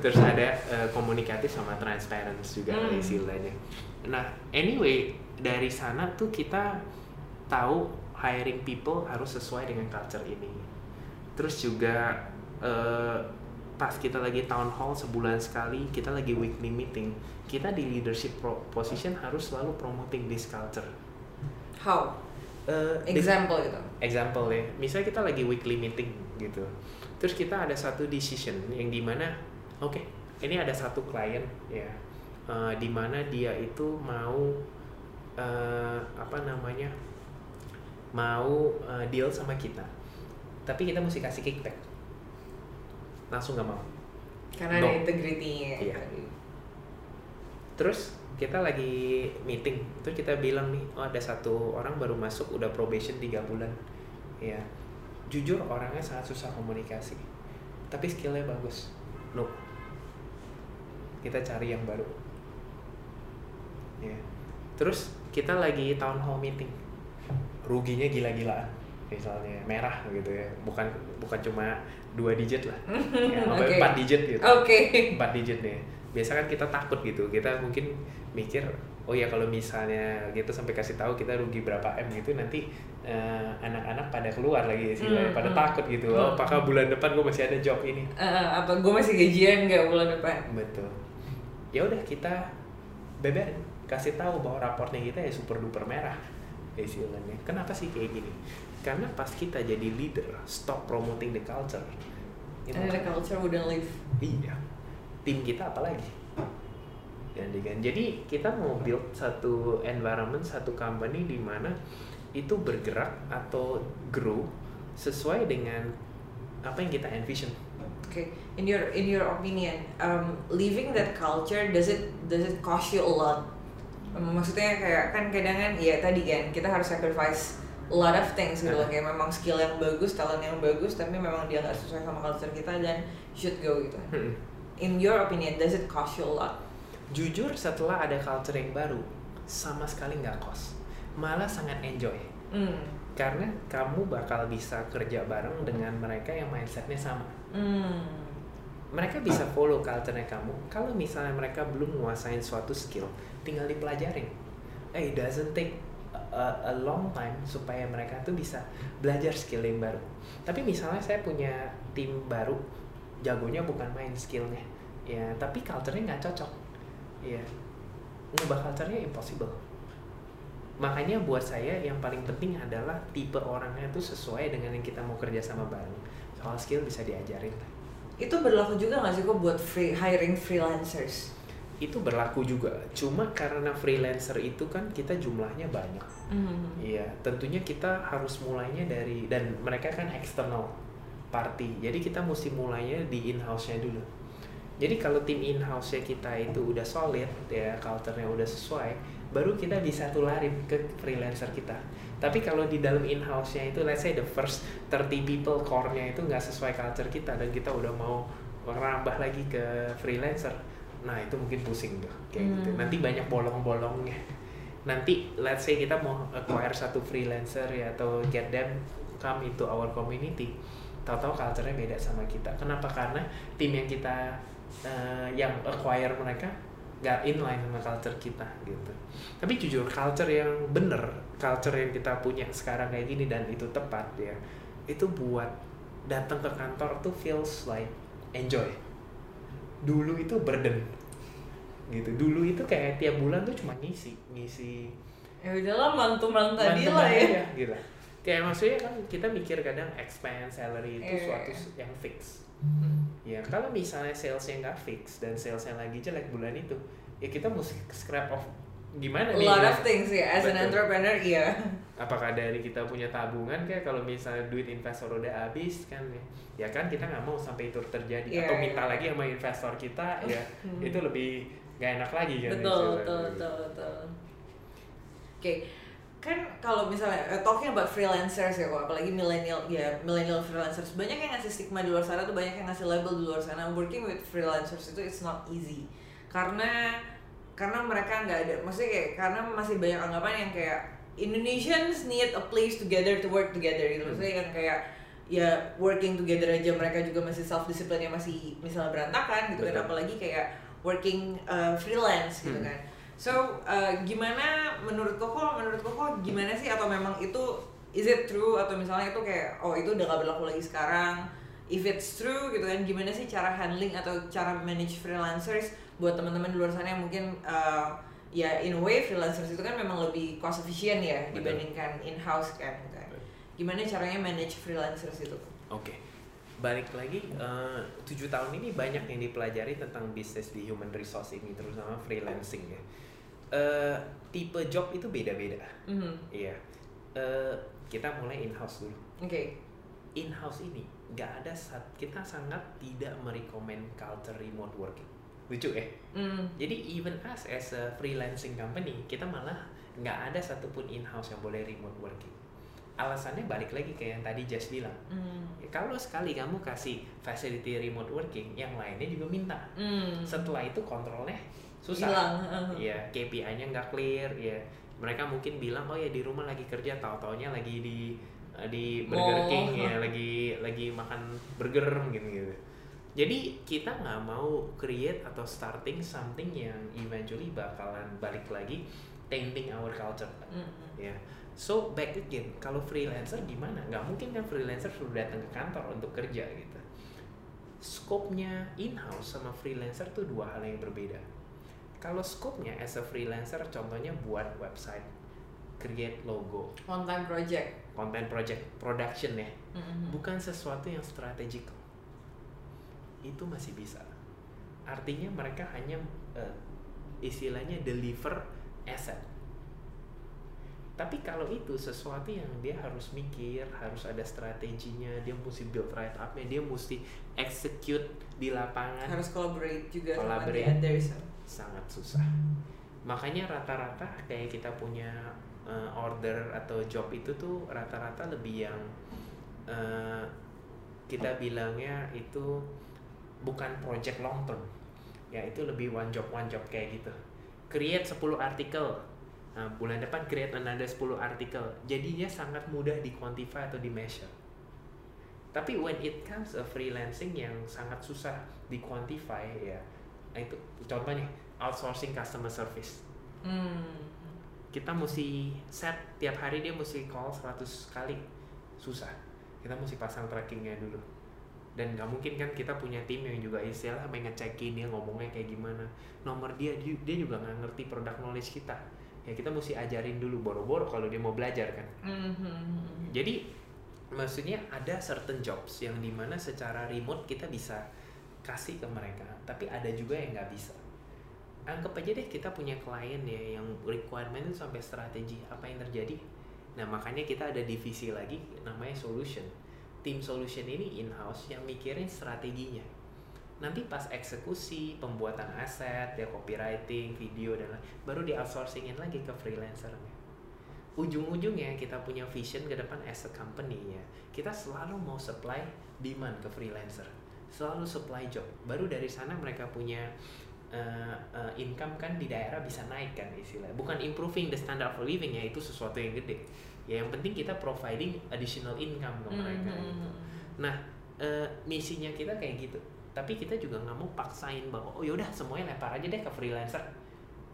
Terus ada eh, komunikatif sama transparent juga Hmm. istilahnya. Nah, anyway dari sana tuh kita tahu hiring people harus sesuai dengan culture ini. Terus juga eh, pas kita lagi town hall sebulan sekali, kita lagi weekly meeting, kita di leadership position harus selalu promoting this culture. How? Di- Example gitu. example ya, misalnya kita lagi weekly meeting gitu, terus kita ada satu decision yang di mana, oke, ini ada satu klien ya, eh, di mana dia itu mau eh, apa namanya, mau eh, deal sama kita, tapi kita mesti kasih kickback, langsung nggak mau. Karena No. ada integrity-nya Iya. Terus kita lagi meeting, terus kita bilang nih, oh ada satu orang baru masuk udah probation tiga bulan, ya. Jujur orangnya sangat susah komunikasi, tapi skillnya bagus. No, kita cari yang baru. Ya. Terus kita lagi town hall meeting, ruginya gila-gilaan, misalnya merah gitu ya, bukan bukan cuma dua digit lah, ya, sampai Oke. empat digit gitu. Oke. empat digit nih. Biasa kan kita takut gitu. Kita mungkin mikir oh ya kalau misalnya gitu sampai kasih tahu kita rugi berapa m gitu nanti eh, anak-anak pada keluar lagi istilahnya Hmm, pada hmm. takut gitu. Oh, Hmm. apakah bulan depan gue masih ada job ini? Eh, apa gue masih gajian nggak bulan depan? betul. Ya udah kita beberin. Kasih tahu bahwa raportnya kita ya super duper merah istilahnya kenapa sih kayak gini karena pas kita jadi leader stop promoting the culture itu And the culture wouldn't live. Iya. Tim kita apalagi? Kan, jadi kita mau build satu environment, satu company di mana itu bergerak atau grow sesuai dengan apa yang kita envision. Okay, in your in your opinion, um, leaving that culture does it does it cost you a lot? Maksudnya kayak kan kadang kan ya tadi kan kita harus sacrifice a lot of things gitu loh Uh-huh. kayak memang skill yang bagus, talent yang bagus, tapi memang dia nggak sesuai sama culture kita dan should go gitu. Hmm. In your opinion, does it cost you a lot? Jujur setelah ada culture yang baru, sama sekali nggak cost, malah sangat enjoy. Hmm. Karena kamu bakal bisa kerja bareng dengan mereka yang mindsetnya sama. Hmm. Mereka bisa follow culture-nya kamu. Kalau misalnya mereka belum menguasain suatu skill tinggal dipelajarin. Eh it doesn't take a, a long time supaya mereka tuh bisa belajar skill yang baru. Tapi misalnya saya punya tim baru jagonya bukan main skillnya. Ya tapi culture-nya nggak cocok. Ya ngubah culture-nya impossible. Makanya buat saya yang paling penting adalah tipe orangnya itu sesuai dengan yang kita mau kerja sama bareng. Soal skill bisa diajarin Itu berlaku juga nggak sih kok buat free, hiring freelancers? itu berlaku juga cuma karena freelancer itu kan kita jumlahnya banyak Hmm. Iya, tentunya kita harus mulainya dari dan mereka kan external party. Jadi kita mesti mulainya di in-house-nya dulu. Jadi kalau tim in-house-nya kita itu udah solid ya, culture-nya udah sesuai, baru kita bisa tularin ke freelancer kita. Tapi kalau di dalam in-house-nya itu let's say the first 30 people core-nya itu nggak sesuai culture kita dan kita udah mau merambah lagi ke freelancer. Nah, itu mungkin pusing tuh kayak gitu. Hmm. Nanti banyak bolong-bolongnya nanti let's say kita mau acquire satu freelancer ya atau get them come into our community tahu-tahu culture-nya beda sama kita kenapa karena tim yang kita eh, yang acquire mereka gak inline sama culture kita gitu. Tapi jujur culture yang bener culture yang kita punya sekarang kayak gini dan itu tepat ya itu buat datang ke kantor tuh feels like enjoy. Dulu itu burden gitu. Dulu itu kayak tiap bulan tuh cuma ngisi ngisi Ya udahlah mantu-mantu tadi lah ya. aja, gitu kayak maksudnya kan kita mikir kadang expense salary itu Iya, suatu yang fix. Ya kalau misalnya salesnya nggak fix dan salesnya lagi jelek bulan itu ya kita mesti scrap off gimana A nih lot ya? of things ya, as an Betul. entrepreneur iya. apakah dari kita punya tabungan kayak kalau misalnya duit investor udah habis kan ya kan kita nggak mau sampai itu terjadi Iya, atau iya. minta lagi sama investor kita ya Hmm. itu lebih gak enak lagi kan betul istilahnya. betul betul betul oke kan kalau misalnya eh, talking about freelancers ya kok apalagi millennial ya millennial freelancers. Banyak yang ngasih stigma di luar sana tuh banyak yang ngasih label di luar sana. Working with freelancers itu it's not easy. Karena karena mereka nggak ada maksudnya kayak karena masih banyak anggapan yang kayak Indonesians need a place together to work together gitu. Maksudnya yang kayak ya working together aja mereka juga masih self discipline masih misalnya berantakan gitu kan. Apalagi kayak working uh, freelance gitu Hmm. kan so uh, gimana menurut koko menurut koko gimana sih atau memang itu is it true atau misalnya itu kayak oh itu udah gak berlaku lagi sekarang if it's true gitu kan gimana sih cara handling atau cara manage freelancers buat teman-teman di luar sana yang mungkin uh, ya in a way freelancers itu kan memang lebih cost efficient ya Betul. dibandingkan in house kan gitu kan. gimana caranya manage freelancers itu Oke, balik lagi eh, tujuh tahun ini banyak yang dipelajari tentang bisnis di human resource ini, terutama freelancing ya. Eh, tipe job itu beda-beda, Mhm. iya. Eh, kita mulai in house dulu. oke In house ini nggak ada saat kita sangat tidak merekomend culture remote working. Lucu ya. Mm. Jadi even us as a freelancing company kita malah nggak ada satupun in house yang boleh remote working. Alasannya balik lagi kayak yang tadi Jess bilang. Mm. Ya, kalau sekali kamu kasih facility remote working, yang lainnya juga minta. Mm. Setelah itu kontrolnya susah. hilang. Iya, KPI-nya nggak clear. Ya, mereka mungkin bilang oh ya di rumah lagi kerja, tahu-taunya lagi di eh, di Burger. King ya, lagi lagi makan burger gitu gitu. Jadi kita nggak mau create atau starting something yang eventually bakalan balik lagi tainting our culture Mm-mm. ya so back again kalau freelancer gimana nggak mungkin kan freelancer sudah datang ke kantor untuk kerja gitu scope-nya in-house sama freelancer tuh dua hal yang berbeda kalau scope-nya as a freelancer contohnya buat website create logo. Time project. Content project production ya. Mm-mm. bukan sesuatu yang strategik itu masih bisa. Artinya mereka hanya eh, istilahnya deliver asset. Tapi kalau itu sesuatu yang dia harus mikir harus ada strateginya dia mesti build right upnya dia mesti execute di lapangan. Harus collaborate juga sama the Collaborate. others sangat susah. Makanya rata-rata kayak kita punya uh, order atau job itu tuh rata-rata lebih yang uh, kita bilangnya itu bukan project long term. Ya itu lebih one job one job kayak gitu. Create 10 artikel. Nah, bulan depan create another 10 artikel. Jadinya sangat mudah di quantify atau di measure. Tapi when it comes a freelancing yang sangat susah di quantify ya Nah, itu contohnya outsourcing customer service. Hmm. kita mesti set tiap hari dia mesti call 100 kali. Susah. Kita mesti pasang trackingnya dulu. Dan nggak mungkin kan kita punya tim yang juga istilah main ngecekin dia ngomongnya kayak gimana. Nomor dia dia juga nggak ngerti produk knowledge kita. Ya kita mesti ajarin dulu boro-boro kalau dia mau belajar kan. Mhm. jadi maksudnya ada certain jobs yang di mana secara remote kita bisa kasih ke mereka tapi ada juga yang nggak bisa. Anggap aja deh kita punya klien ya yang requirement sampai strategi apa yang terjadi. Nah makanya kita ada divisi lagi namanya solution. Tim solution ini in house yang mikirin strateginya. Nanti pas eksekusi pembuatan aset ya copywriting video dan lain baru di outsourcingin lagi ke freelancernya. Ujung-ujungnya kita punya vision ke depan as a company ya kita selalu mau supply demand ke freelancer selalu supply job. Baru dari sana mereka punya uh, uh, income kan di daerah bisa naik kan istilah bukan improving the standard of living ya itu sesuatu yang gede. Ya yang penting kita providing additional income ke mereka Mhm. gitu. nah uh, misinya kita kayak gitu. Tapi kita juga nggak mau paksain bahwa oh yaudah semuanya lempar aja deh ke freelancer.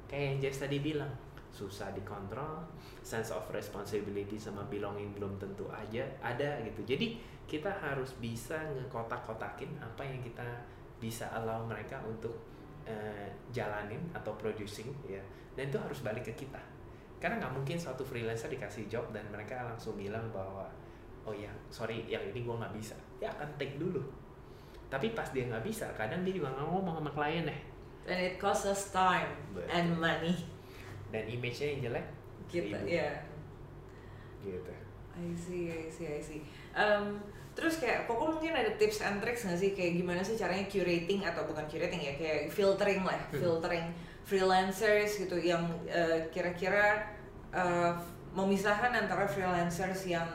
Kayak yang Jess tadi bilang susah dikontrol sense of responsibility sama belonging belum tentu aja ada gitu. Jadi kita harus bisa ngekotak-kotakin apa yang kita bisa allow mereka untuk eh, jalanin atau producing ya. Dan itu harus balik ke kita. Karena nggak mungkin suatu freelancer dikasih job dan mereka langsung bilang bahwa oh ya sorry yang ini gua nggak bisa. Dia akan take dulu. Tapi pas dia nggak bisa kadang dia juga nggak ngomong sama klien deh. And it costs us time Betul. and money dan image-nya yang jelek kita ribu. ya gitu I see, I see, I see. Um, terus kayak Koko mungkin ada tips and tricks nggak sih kayak gimana sih caranya curating atau bukan curating ya kayak filtering lah, Hmm. filtering freelancers gitu yang uh, kira-kira uh, memisahkan antara freelancers yang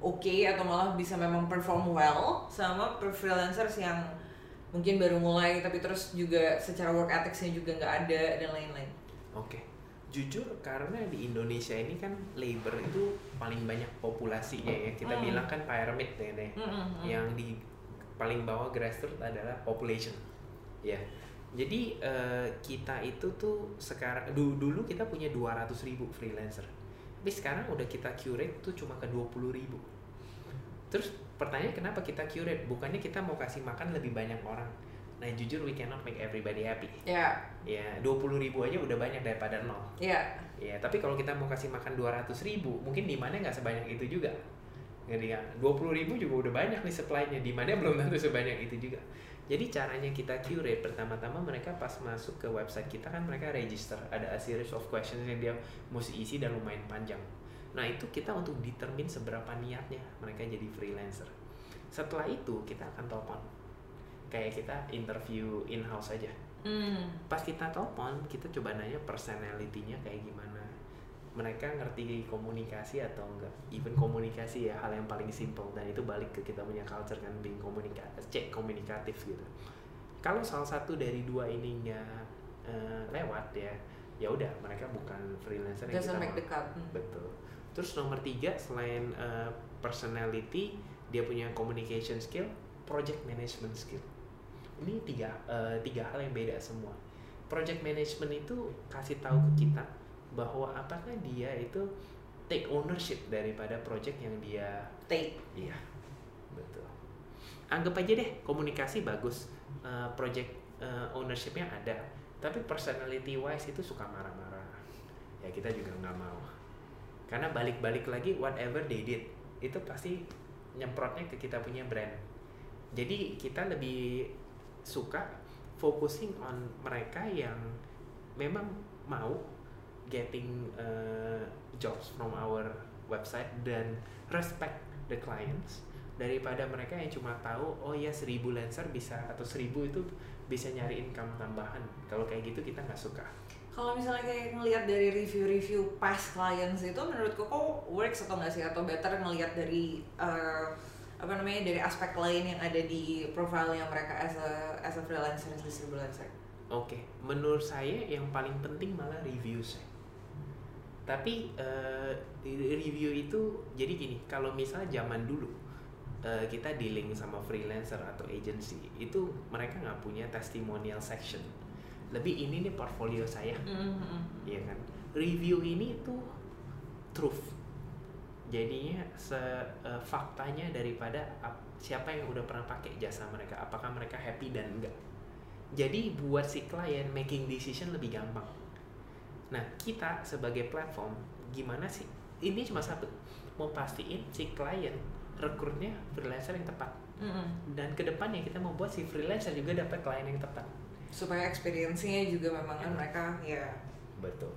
oke atau malah bisa memang perform well sama freelancers yang mungkin baru mulai tapi terus juga secara work ethics-nya juga nggak ada dan lain-lain. Oke, jujur karena di Indonesia ini kan labor itu paling banyak populasinya ya. Kita Hmm. bilang kan pyramid ya deh. Mm-mm. Yang di paling bawah grassroots adalah population. Ya. Jadi eh, kita itu tuh sekarang dulu, dulu kita punya 200 ribu freelancer. Tapi sekarang udah kita curate tuh cuma ke 20 ribu. Terus pertanyaan kenapa kita curate? Bukannya kita mau kasih makan lebih banyak orang. Nah jujur we cannot make everybody happy. Ya, Ya 20 ribu aja udah banyak daripada nol. ya. Ya, tapi kalau kita mau kasih makan 200 ribu, mungkin demandnya nggak sebanyak itu juga. Ngerti kan? 20 ribu juga udah banyak nih supply-nya, demandnya belum tentu sebanyak itu juga. Jadi caranya kita curate, pertama-tama mereka pas masuk ke website kita kan mereka register, ada a series of questions yang dia mesti isi dan lumayan panjang. Nah itu kita untuk determine seberapa niatnya mereka jadi freelancer. Setelah itu kita akan telepon, kayak kita interview in-house aja. Hmm. pas kita telepon kita coba nanya personality-nya kayak gimana. Mereka ngerti komunikasi atau enggak? Even komunikasi ya hal yang paling simple. Dan itu balik ke kita punya culture kan being komunikatif cek komunikatif gitu. Kalau salah satu dari dua ini nggak eh, lewat ya ya udah mereka bukan freelancer yang Doesn't kita make the cut. Hmm. betul. Terus nomor tiga selain eh, personality dia punya communication skill project management skill ini tiga eh, tiga hal yang beda semua. Project management itu kasih tahu ke kita bahwa apakah dia itu take ownership daripada project yang dia Take. iya betul. Anggap aja deh komunikasi bagus eh, project eh, ownershipnya ada tapi personality wise itu suka marah-marah. Ya kita juga nggak mau. Karena balik-balik lagi whatever they did itu pasti nyemprotnya ke kita punya brand. Jadi kita lebih suka focusing on mereka yang memang mau getting uh, jobs from our website dan respect the clients. Daripada mereka yang cuma tahu oh ya seribu lancer bisa atau seribu itu bisa nyari income tambahan. Kalau kayak gitu kita nggak suka. Kalau misalnya kayak ngelihat dari review-review past clients itu menurut kok works atau nggak sih? Atau better ngelihat dari uh, apa namanya dari aspek lain yang ada di profile yang mereka as a as a freelancer as a freelancer. Oke, menurut saya yang paling penting malah reviews. Tapi eh, review itu jadi gini, kalau misalnya zaman dulu eh, kita dealing sama freelancer atau agency, itu mereka nggak punya testimonial section. Lebih ini nih portfolio saya, Mm-hmm. ya kan? Review ini tuh truth. Jadinya se eh, faktanya daripada ap- siapa yang udah pernah pakai jasa mereka, apakah mereka happy dan enggak. Jadi buat si klien making decision lebih gampang. Nah, kita sebagai platform gimana sih? Ini cuma satu, mau pastiin si klien rekrutnya freelancer yang tepat. Mm-mm. Dan ke depannya kita membuat si freelancer juga dapat klien yang tepat. supaya experience-nya juga memang kan mereka ya Betul.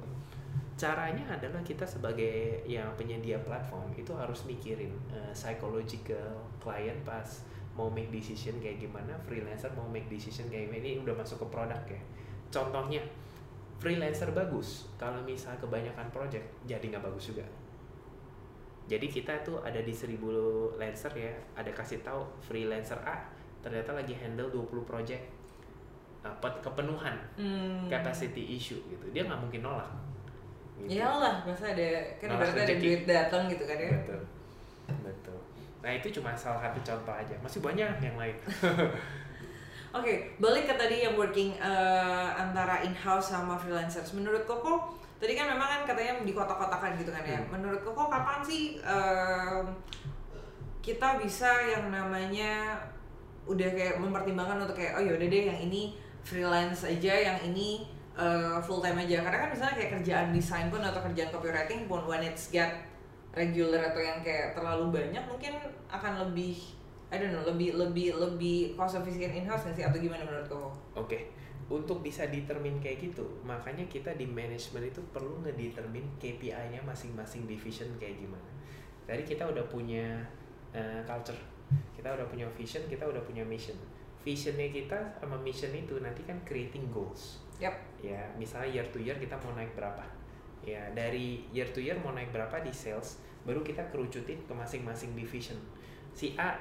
Caranya adalah kita sebagai yang penyedia platform itu harus mikirin eh, psychological client pas mau make decision kayak gimana, freelancer mau make decision kayak gimana. Ini udah masuk ke produk ya. Contohnya freelancer bagus, kalau misal kebanyakan project jadi nggak bagus juga. Jadi kita tuh ada di 1000 lancer ya, ada kasih tahu freelancer A ternyata lagi handle 20 project dapat kepenuhan hmm, capacity issue gitu dia nggak mungkin nolak gitu. iyalah masa ada kan Nolak ada duit datang gitu kan ya betul betul nah itu cuma salah satu contoh aja masih banyak yang lain Oke, balik ke tadi yang working eh, antara in-house sama freelancers. Menurut Koko, tadi kan memang kan katanya di kotak-kotakan gitu kan ya. Hmm. Menurut Koko kapan sih em, kita bisa yang namanya udah kayak mempertimbangkan untuk kayak oh yaudah deh yang ini freelance aja, yang ini full time aja. Karena kan misalnya kayak kerjaan desain pun atau kerjaan copywriting pun when it's get regular atau yang kayak terlalu banyak mungkin akan lebih I don't know lebih lebih lebih cost efficient in house nggak sih? Atau gimana menurut kamu? oke. Untuk bisa determine kayak gitu makanya kita di manajemen itu perlu ngedetermine KPI-nya masing-masing division kayak gimana. Tadi kita udah punya eh, culture. Kita udah punya vision kita udah punya mission. Visionnya kita sama mission itu nanti kan creating goals Yap. ya misalnya year to year kita mau naik berapa? Ya dari year to year mau naik berapa di sales baru kita kerucutin ke masing-masing division. Si A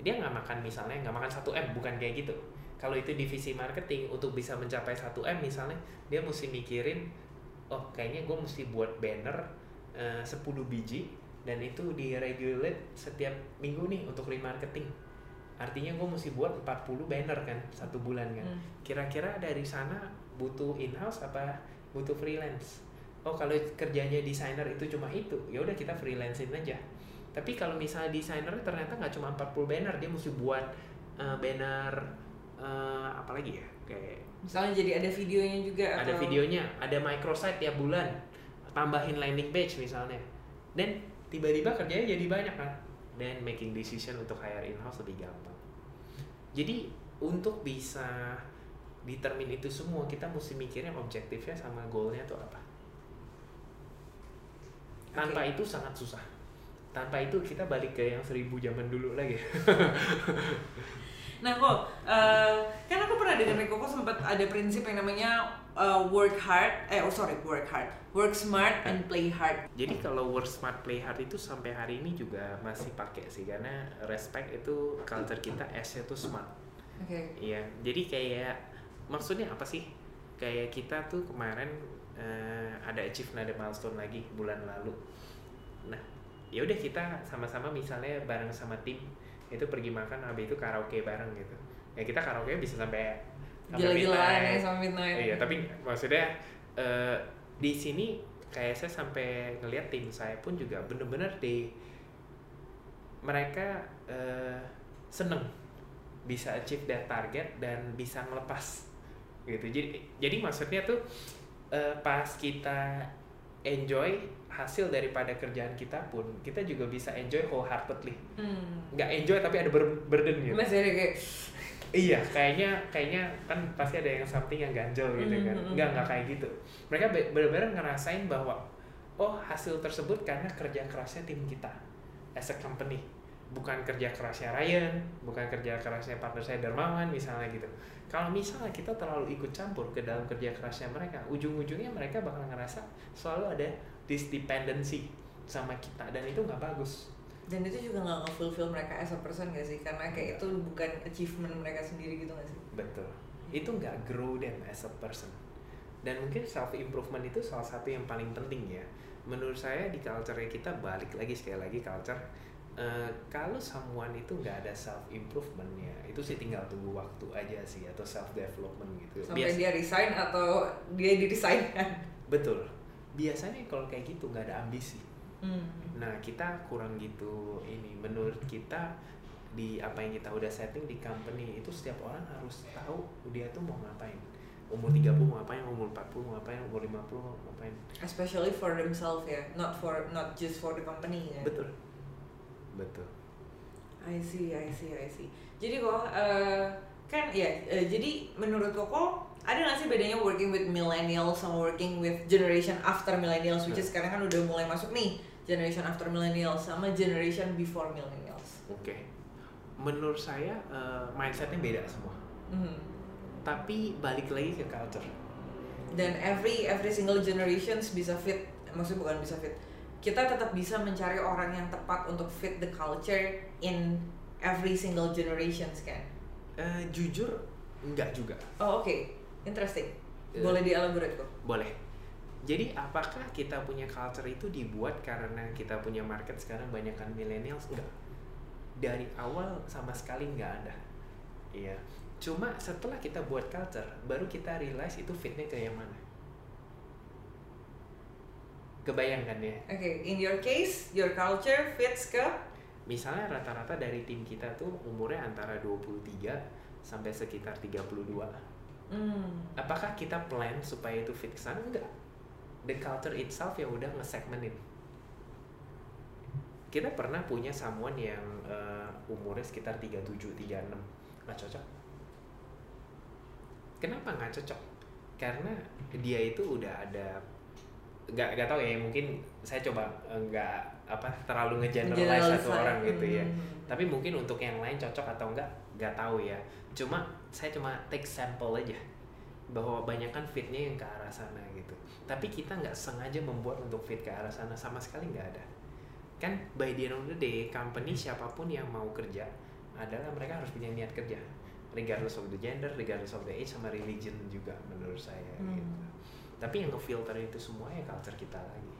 dia nggak makan misalnya nggak makan 1 m bukan kayak gitu. Kalau itu divisi marketing untuk bisa mencapai 1 m misalnya dia mesti mikirin oh kayaknya gue mesti buat banner eh, 10 biji dan itu di regulate setiap minggu nih untuk remarketing. Artinya gue mesti buat 40 banner kan satu bulan kan. Hmm. kira-kira dari sana butuh in-house apa butuh freelance? Oh kalau kerjanya desainer itu cuma itu ya udah kita freelancein aja. Tapi kalau misalnya desainer ternyata nggak cuma 40 banner dia mesti buat eh, banner eh, apa lagi ya? Kayak Misalnya jadi ada videonya juga ada atau videonya ada microsite tiap bulan tambahin landing page misalnya. Dan tiba-tiba kerjanya jadi banyak kan? Dan making decision untuk hire in-house lebih gampang. Jadi untuk bisa determine itu semua kita mesti mikirnya objektifnya sama goalnya tuh apa tanpa itu sangat susah tanpa itu kita balik ke yang seribu zaman dulu lagi Nah kok, eh, kan aku pernah dengar dari Koko sempat ada prinsip yang namanya eh, work hard, eh oh sorry work hard, work smart and play hard. Jadi kalau work smart play hard itu sampai hari ini juga masih pakai sih karena respect itu culture kita S-nya tuh smart. Oke. Iya, jadi kayak maksudnya apa sih? Kayak kita tuh kemarin eh, ada achieve ada milestone lagi bulan lalu. Nah, ya udah kita sama-sama misalnya bareng sama tim itu pergi makan habis itu karaoke bareng gitu. Ya kita karaoke bisa sampai sampai Gila-gilaan ya midnight. Iya, tapi maksudnya eh, di sini kayak saya sampai ngeliat tim saya pun juga bener-bener di mereka eh, seneng bisa achieve their target dan bisa ngelepas gitu. Jadi jadi maksudnya tuh eh, pas kita enjoy hasil daripada kerjaan kita pun kita juga bisa enjoy wholeheartedly. Hmm. Nggak enjoy tapi ada ber- burden gitu. Masih ada kayak Iya, kayaknya kayaknya kan pasti ada yang something yang ganjel gitu kan. Mm, mm, Enggak mm. enggak kayak gitu. Mereka be- benar-benar ngerasain bahwa oh hasil tersebut karena kerja kerasnya tim kita as a company. Bukan kerja kerasnya Ryan, bukan kerja kerasnya partner saya Darmawan misalnya gitu. Kalau misalnya kita terlalu ikut campur ke dalam kerja kerasnya mereka, ujung-ujungnya mereka bakal ngerasa selalu ada this dependency sama kita dan itu nggak bagus. dan itu juga nggak nge-fulfill mereka as a person gak sih? Karena kayak itu bukan achievement mereka sendiri gitu gak sih? Betul. Itu nggak grow them as a person. Dan mungkin self improvement itu salah satu yang paling penting ya. Menurut saya di culture kita balik lagi sekali lagi culture. Eh, kalau someone itu nggak ada self improvement ya, itu sih tinggal tunggu waktu aja sih atau self development gitu. Sampai Bias- dia resign atau dia diresign betul. Biasanya kalau kayak gitu nggak ada ambisi. Hmm. Nah kita kurang gitu ini menurut kita di apa yang kita udah setting di company itu setiap orang harus tahu dia tuh mau ngapain umur 30 mau ngapain umur 40 mau ngapain umur 50 mau ngapain especially for themselves ya not for not just for the company ya betul betul I see, I see, I see. Jadi kok eh, kan ya, eh, jadi menurut Koko ada nggak sih bedanya working with millennials sama working with generation after millennials, which is sekarang kan udah mulai masuk nih generation after millennials sama generation before millennials. oke menurut saya eh, mindsetnya beda semua Mhm. tapi balik lagi ke culture Dan every every single generations bisa fit, maksudnya bukan bisa fit. Kita tetap bisa mencari orang yang tepat untuk fit the culture in every single generations kan. Eh, jujur enggak juga Oh oke, interesting. Eh. Boleh dielaborate kok. boleh jadi apakah kita punya culture itu dibuat karena kita punya market sekarang banyakkan millennials enggak dari awal sama sekali nggak ada iya cuma setelah kita buat culture baru kita realize itu fitnya ke yang mana kebayangkan ya. Oke, in your case, your culture fits ke? Misalnya rata-rata dari tim kita tuh umurnya antara 23 sampai sekitar 32 hmm, apakah kita plan supaya itu fit ke sana? Enggak. The culture itself yang udah nge-segmentin. Kita pernah punya someone yang eh, umurnya sekitar 37 36 nggak cocok. Kenapa nggak cocok? Karena dia itu udah ada nggak nggak tahu ya mungkin saya coba eh, nggak apa terlalu ngegeneralize Generalize satu orang gitu ya. Hmm. tapi mungkin untuk yang lain cocok atau enggak nggak tahu ya. Cuma saya cuma take sample aja. Bahwa banyak kan fitnya yang ke arah sana gitu. Tapi kita nggak sengaja membuat untuk fit ke arah sana sama sekali nggak ada. Kan by the end of the day company siapa pun yang mau kerja adalah mereka harus punya niat kerja. Regardless of the gender regardless of the age sama religion juga menurut saya Hmm. gitu tapi yang ngefilter itu semua ya culture kita lagi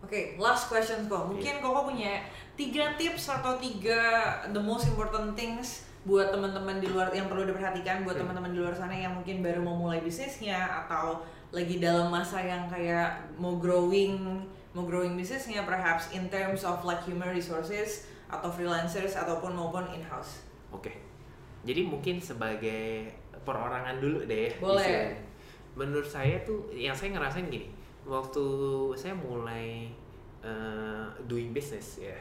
Oke, last question kok. Mungkin Koko punya tiga tips atau tiga the most important things buat teman-teman di luar yang perlu diperhatikan buat Hmm. teman-teman di luar sana yang mungkin baru mau mulai bisnisnya atau lagi dalam masa yang kayak mau growing mau growing bisnisnya perhaps in terms of like human resources atau freelancers ataupun maupun in-house. Oke. Jadi mungkin sebagai perorangan dulu deh. Boleh. istilahnya. Menurut saya tuh yang saya ngerasain gini, waktu saya mulai eh, doing business ya,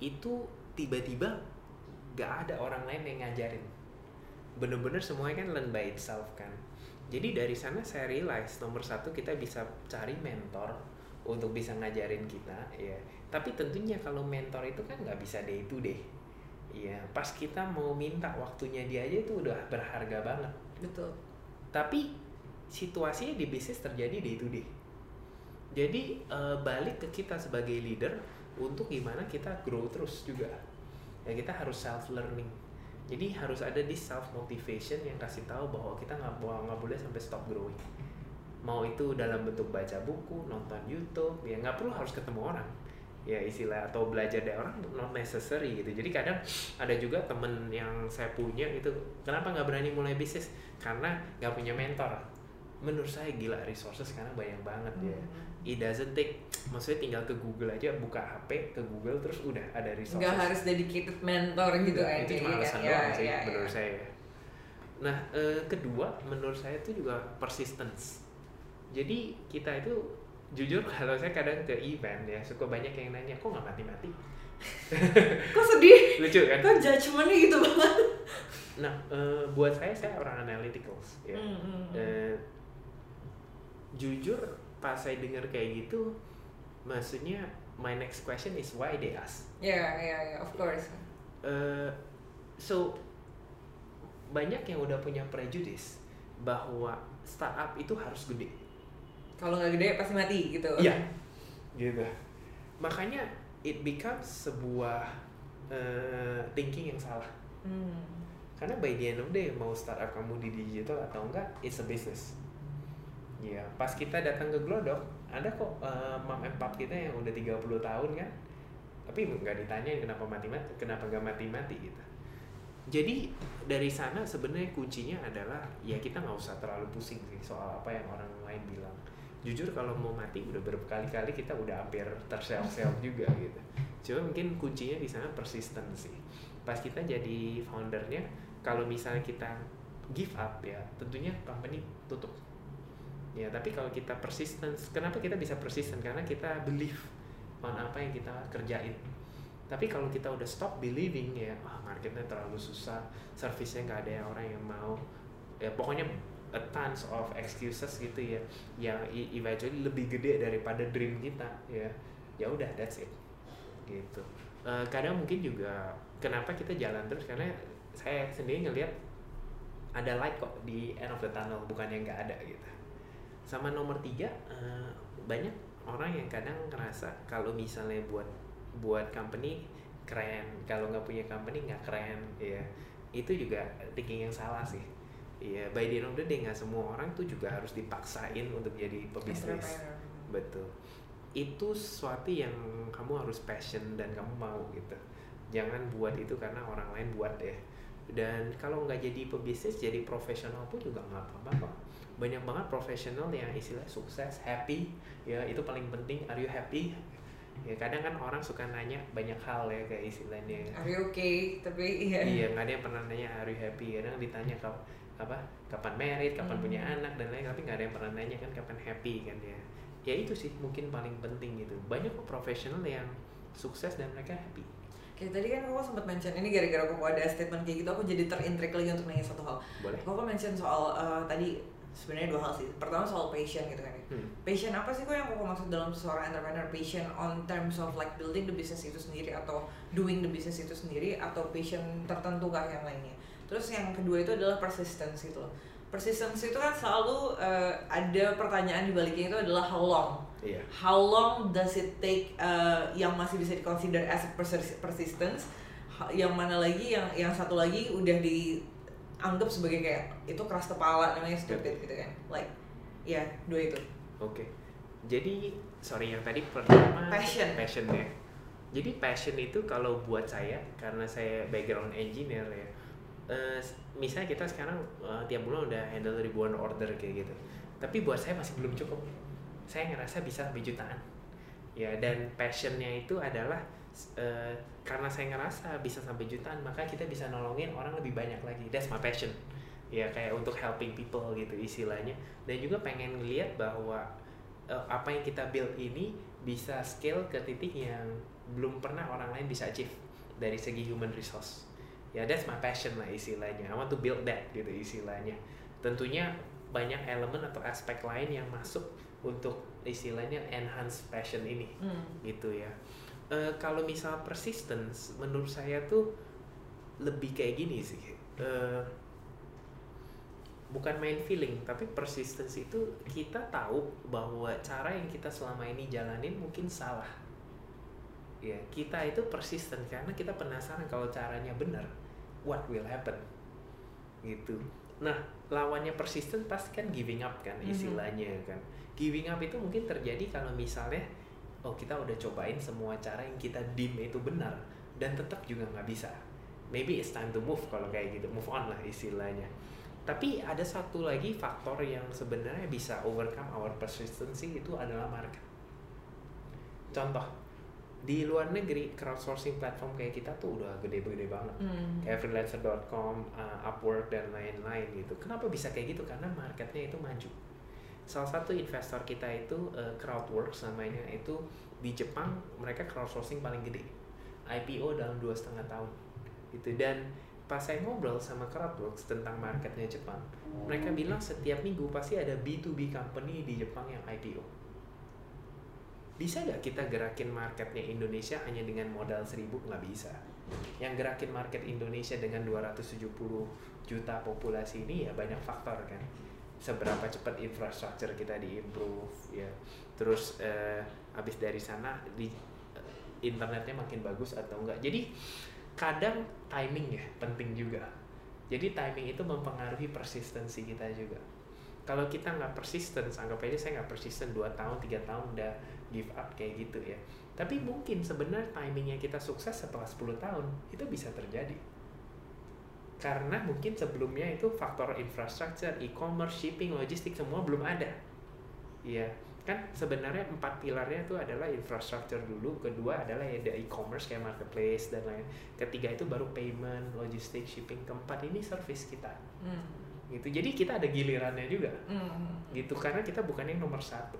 itu tiba-tiba gak ada orang lain yang ngajarin. Bener-bener semuanya kan learn by itself kan. Jadi dari sana saya realize nomor satu kita bisa cari mentor untuk bisa ngajarin kita ya. Tapi tentunya kalau mentor itu kan nggak bisa day to day. Iya, pas kita mau minta waktunya dia aja itu udah berharga banget. Betul. Tapi situasinya di bisnis terjadi day to day. Jadi eh, balik ke kita sebagai leader untuk gimana kita grow terus juga. Ya kita harus self learning. Jadi harus ada di self motivation yang kasih tahu bahwa kita nggak nggak boleh sampai stop growing. Mau itu dalam bentuk baca buku, nonton YouTube, ya nggak perlu harus ketemu orang ya istilah atau belajar dari orang not necessary gitu jadi kadang ada juga temen yang saya punya itu kenapa nggak berani mulai bisnis karena nggak punya mentor menurut saya gila resources sekarang banyak banget ya Hmm. it doesn't take maksudnya tinggal ke Google aja buka HP ke Google terus udah ada resources Nggak harus dedicated mentor gitu itu aja, cuma iya alasan kan? doang Ya, sih ya, menurut ya. saya nah eh, kedua menurut saya itu juga persistence jadi kita itu jujur kalau saya kadang ke event ya suka banyak yang nanya kok nggak mati-mati Kok sedih? lucu kan Kok judgementnya gitu banget? nah eh, buat saya saya orang analytical ya Hmm, hmm, hmm. Jujur pas saya dengar kayak gitu maksudnya my next question is why they ask Ya, ya, ya, of course. Eh, so banyak yang udah punya prejudice bahwa startup itu harus gede Kalau nggak gede pasti mati gitu. Iya. gitu makanya it becomes sebuah eh, thinking yang salah Hmm. karena by the end of the day mau startup kamu di digital atau enggak it's a business Iya, pas kita datang ke Glodok, ada kok eh, mam and pap kita yang udah 30 tahun kan. Tapi nggak ditanyain kenapa mati-mati, kenapa nggak mati-mati gitu. Jadi dari sana sebenarnya kuncinya adalah ya kita nggak usah terlalu pusing sih soal apa yang orang lain bilang. Jujur kalau mau mati udah berkali-kali kita udah hampir terseok-seok juga gitu. Cuma mungkin kuncinya di sana persisten sih. Pas kita jadi foundernya, kalau misalnya kita give up ya tentunya company tutup ya tapi kalau kita persistence kenapa kita bisa persisten? Karena kita believe on apa yang kita kerjain. Tapi kalau kita udah stop believing ya ah marketnya terlalu susah servisnya nggak ada yang orang yang mau ya pokoknya a tons of excuses gitu ya yang eventually lebih gede daripada dream kita ya. Ya udah that's it. Gitu. Eh, kadang mungkin juga kenapa kita jalan terus? Karena saya sendiri ngelihat ada light kok di end of the tunnel bukan yang nggak ada gitu sama nomor tiga eh, banyak orang yang kadang ngerasa kalau misalnya buat buat company keren kalau nggak punya company nggak keren ya itu juga thinking yang salah sih Iya, by the end of the day nggak semua orang tuh juga harus dipaksain untuk jadi pebisnis. Betul. Itu sesuatu yang kamu harus passion dan kamu mau gitu. Jangan buat itu karena orang lain buat ya. Dan kalau nggak jadi pebisnis, jadi profesional pun juga nggak apa-apa. Banyak banget profesional yang istilahnya sukses, happy, ya itu paling penting. Are you happy? Ya kadang kan orang suka nanya banyak hal ya kayak istilahnya. Are you okay? Tapi iya. Iya, nggak ada yang pernah nanya are you happy. Kadang ditanya kap apa kapan married, kapan Hmm. punya anak dan lain, tapi nggak ada yang pernah nanya kan kapan happy kan ya. Ya itu sih mungkin paling penting gitu. Banyak profesional yang sukses dan mereka happy. Kayak tadi kan aku sempat mention ini gara-gara aku ada statement kayak gitu aku jadi terintrik lagi untuk nanya satu hal. Boleh? Aku mention soal eh, tadi sebenarnya dua hal sih. Pertama soal passion gitu kan. ya. Hmm. Passion apa sih kok yang aku maksud dalam seorang entrepreneur? Passion on terms of like building the business itu sendiri atau doing the business itu sendiri atau passion tertentu kah yang lainnya? Terus yang kedua itu adalah persistence gitu loh. Persistence itu kan selalu eh, ada pertanyaan di baliknya itu adalah how long. Iya. How long does it take uh, yang masih bisa dikonsider as persistence? Yang mana lagi yang yang satu lagi udah dianggap sebagai kayak itu keras kepala namanya stupid gitu kan. Like ya dua itu. Oke. Jadi sorry yang tadi pertama Passion. passion ya. Jadi passion itu kalau buat saya karena saya background engineer ya. Eh, misalnya kita sekarang eh, tiap bulan udah handle ribuan order kayak gitu. Tapi buat saya masih belum cukup. Saya ngerasa bisa lebih jutaan. Ya dan passionnya itu adalah eh, karena saya ngerasa bisa sampai jutaan maka kita bisa nolongin orang lebih banyak lagi. That's my passion. Ya kayak untuk helping people gitu istilahnya. Dan juga pengen ngeliat bahwa eh, apa yang kita build ini bisa scale ke titik yang belum pernah orang lain bisa achieve dari segi human resource. Ya that's my passion lah istilahnya. I want to build that gitu istilahnya. Tentunya banyak elemen atau aspek lain yang masuk untuk istilahnya enhance passion ini Hmm. gitu ya. Eh, kalau misal persistence, menurut saya tuh lebih kayak gini sih. Eh, bukan main feeling, tapi persistence itu kita tahu bahwa cara yang kita selama ini jalanin mungkin salah. Ya, kita itu persisten karena kita penasaran kalau caranya benar, what will happen, gitu. Nah, lawannya persisten pasti kan giving up kan Mhm. istilahnya kan. Giving up itu mungkin terjadi kalau misalnya oh kita udah cobain semua cara yang kita dim itu benar dan tetap juga nggak bisa. Maybe it's time to move kalau kayak gitu, move on lah istilahnya. Tapi ada satu lagi faktor yang sebenarnya bisa overcome our persistency itu adalah market. Contoh, di luar negeri crowdsourcing platform kayak kita tuh udah gede-gede banget Hmm. kayak freelancer.com, uh, Upwork dan lain-lain gitu. Kenapa bisa kayak gitu? Karena marketnya itu maju. Salah satu investor kita itu uh, Crowdworks namanya itu di Jepang mereka crowdsourcing paling gede. IPO dalam dua setengah tahun gitu dan pas saya ngobrol sama Crowdworks tentang marketnya Jepang, mereka bilang setiap minggu pasti ada B2B company di Jepang yang IPO. Bisa nggak kita gerakin marketnya Indonesia hanya dengan modal seribu? Nggak bisa. Yang gerakin market Indonesia dengan 270 juta populasi ini ya banyak faktor kan. Seberapa cepat infrastruktur kita diimprove ya. Terus eh, habis dari sana di eh, internetnya makin bagus atau enggak. Jadi kadang timing ya penting juga. Jadi timing itu mempengaruhi persistensi kita juga. Kalau kita nggak persisten, anggap aja saya nggak persisten 2 tahun, tiga tahun udah give up kayak gitu ya. Tapi mungkin sebenarnya timingnya kita sukses setelah 10 tahun itu bisa terjadi. Karena mungkin sebelumnya itu faktor infrastruktur, e-commerce, shipping, logistik semua belum ada. Iya, kan sebenarnya empat pilarnya itu adalah infrastruktur dulu, kedua adalah ya ada e-commerce kayak marketplace dan lain. Ketiga itu baru payment, logistik, shipping. Keempat ini service kita Hmm. Gitu. Jadi kita ada gilirannya juga. Hmm. gitu karena kita bukan yang nomor satu.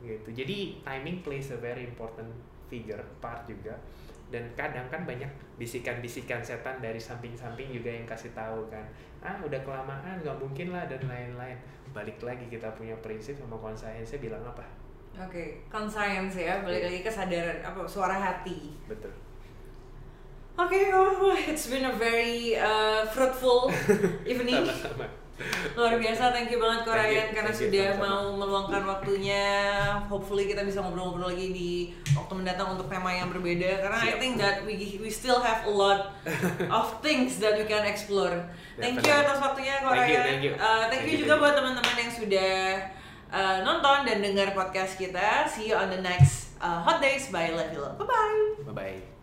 Gitu. Jadi timing plays a very important figure part juga. Dan kadang kan banyak bisikan-bisikan setan dari samping-samping juga yang kasih tahu kan. Ah udah kelamaan nggak mungkin lah dan lain-lain. Balik lagi kita punya prinsip sama conscience bilang apa? Oke, conscience ya, balik lagi kesadaran apa suara hati. betul Oke, oh, it's been a very uh, fruitful evening. Luar biasa, thank you banget Ko Thank you, Ryan karena thank you, sudah sama-sama. mau meluangkan waktunya. Hopefully kita bisa ngobrol-ngobrol lagi di waktu mendatang untuk tema yang berbeda karena I Siap. think that we we still have a lot of things that we can explore. Thank you atas waktunya Ko Thank you, thank you. Uh, thank Thank you you, juga thank buat teman-teman yang sudah uh, nonton dan dengar podcast kita. See you on the next uh, Hot Days by Levilo. Bye bye. bye bye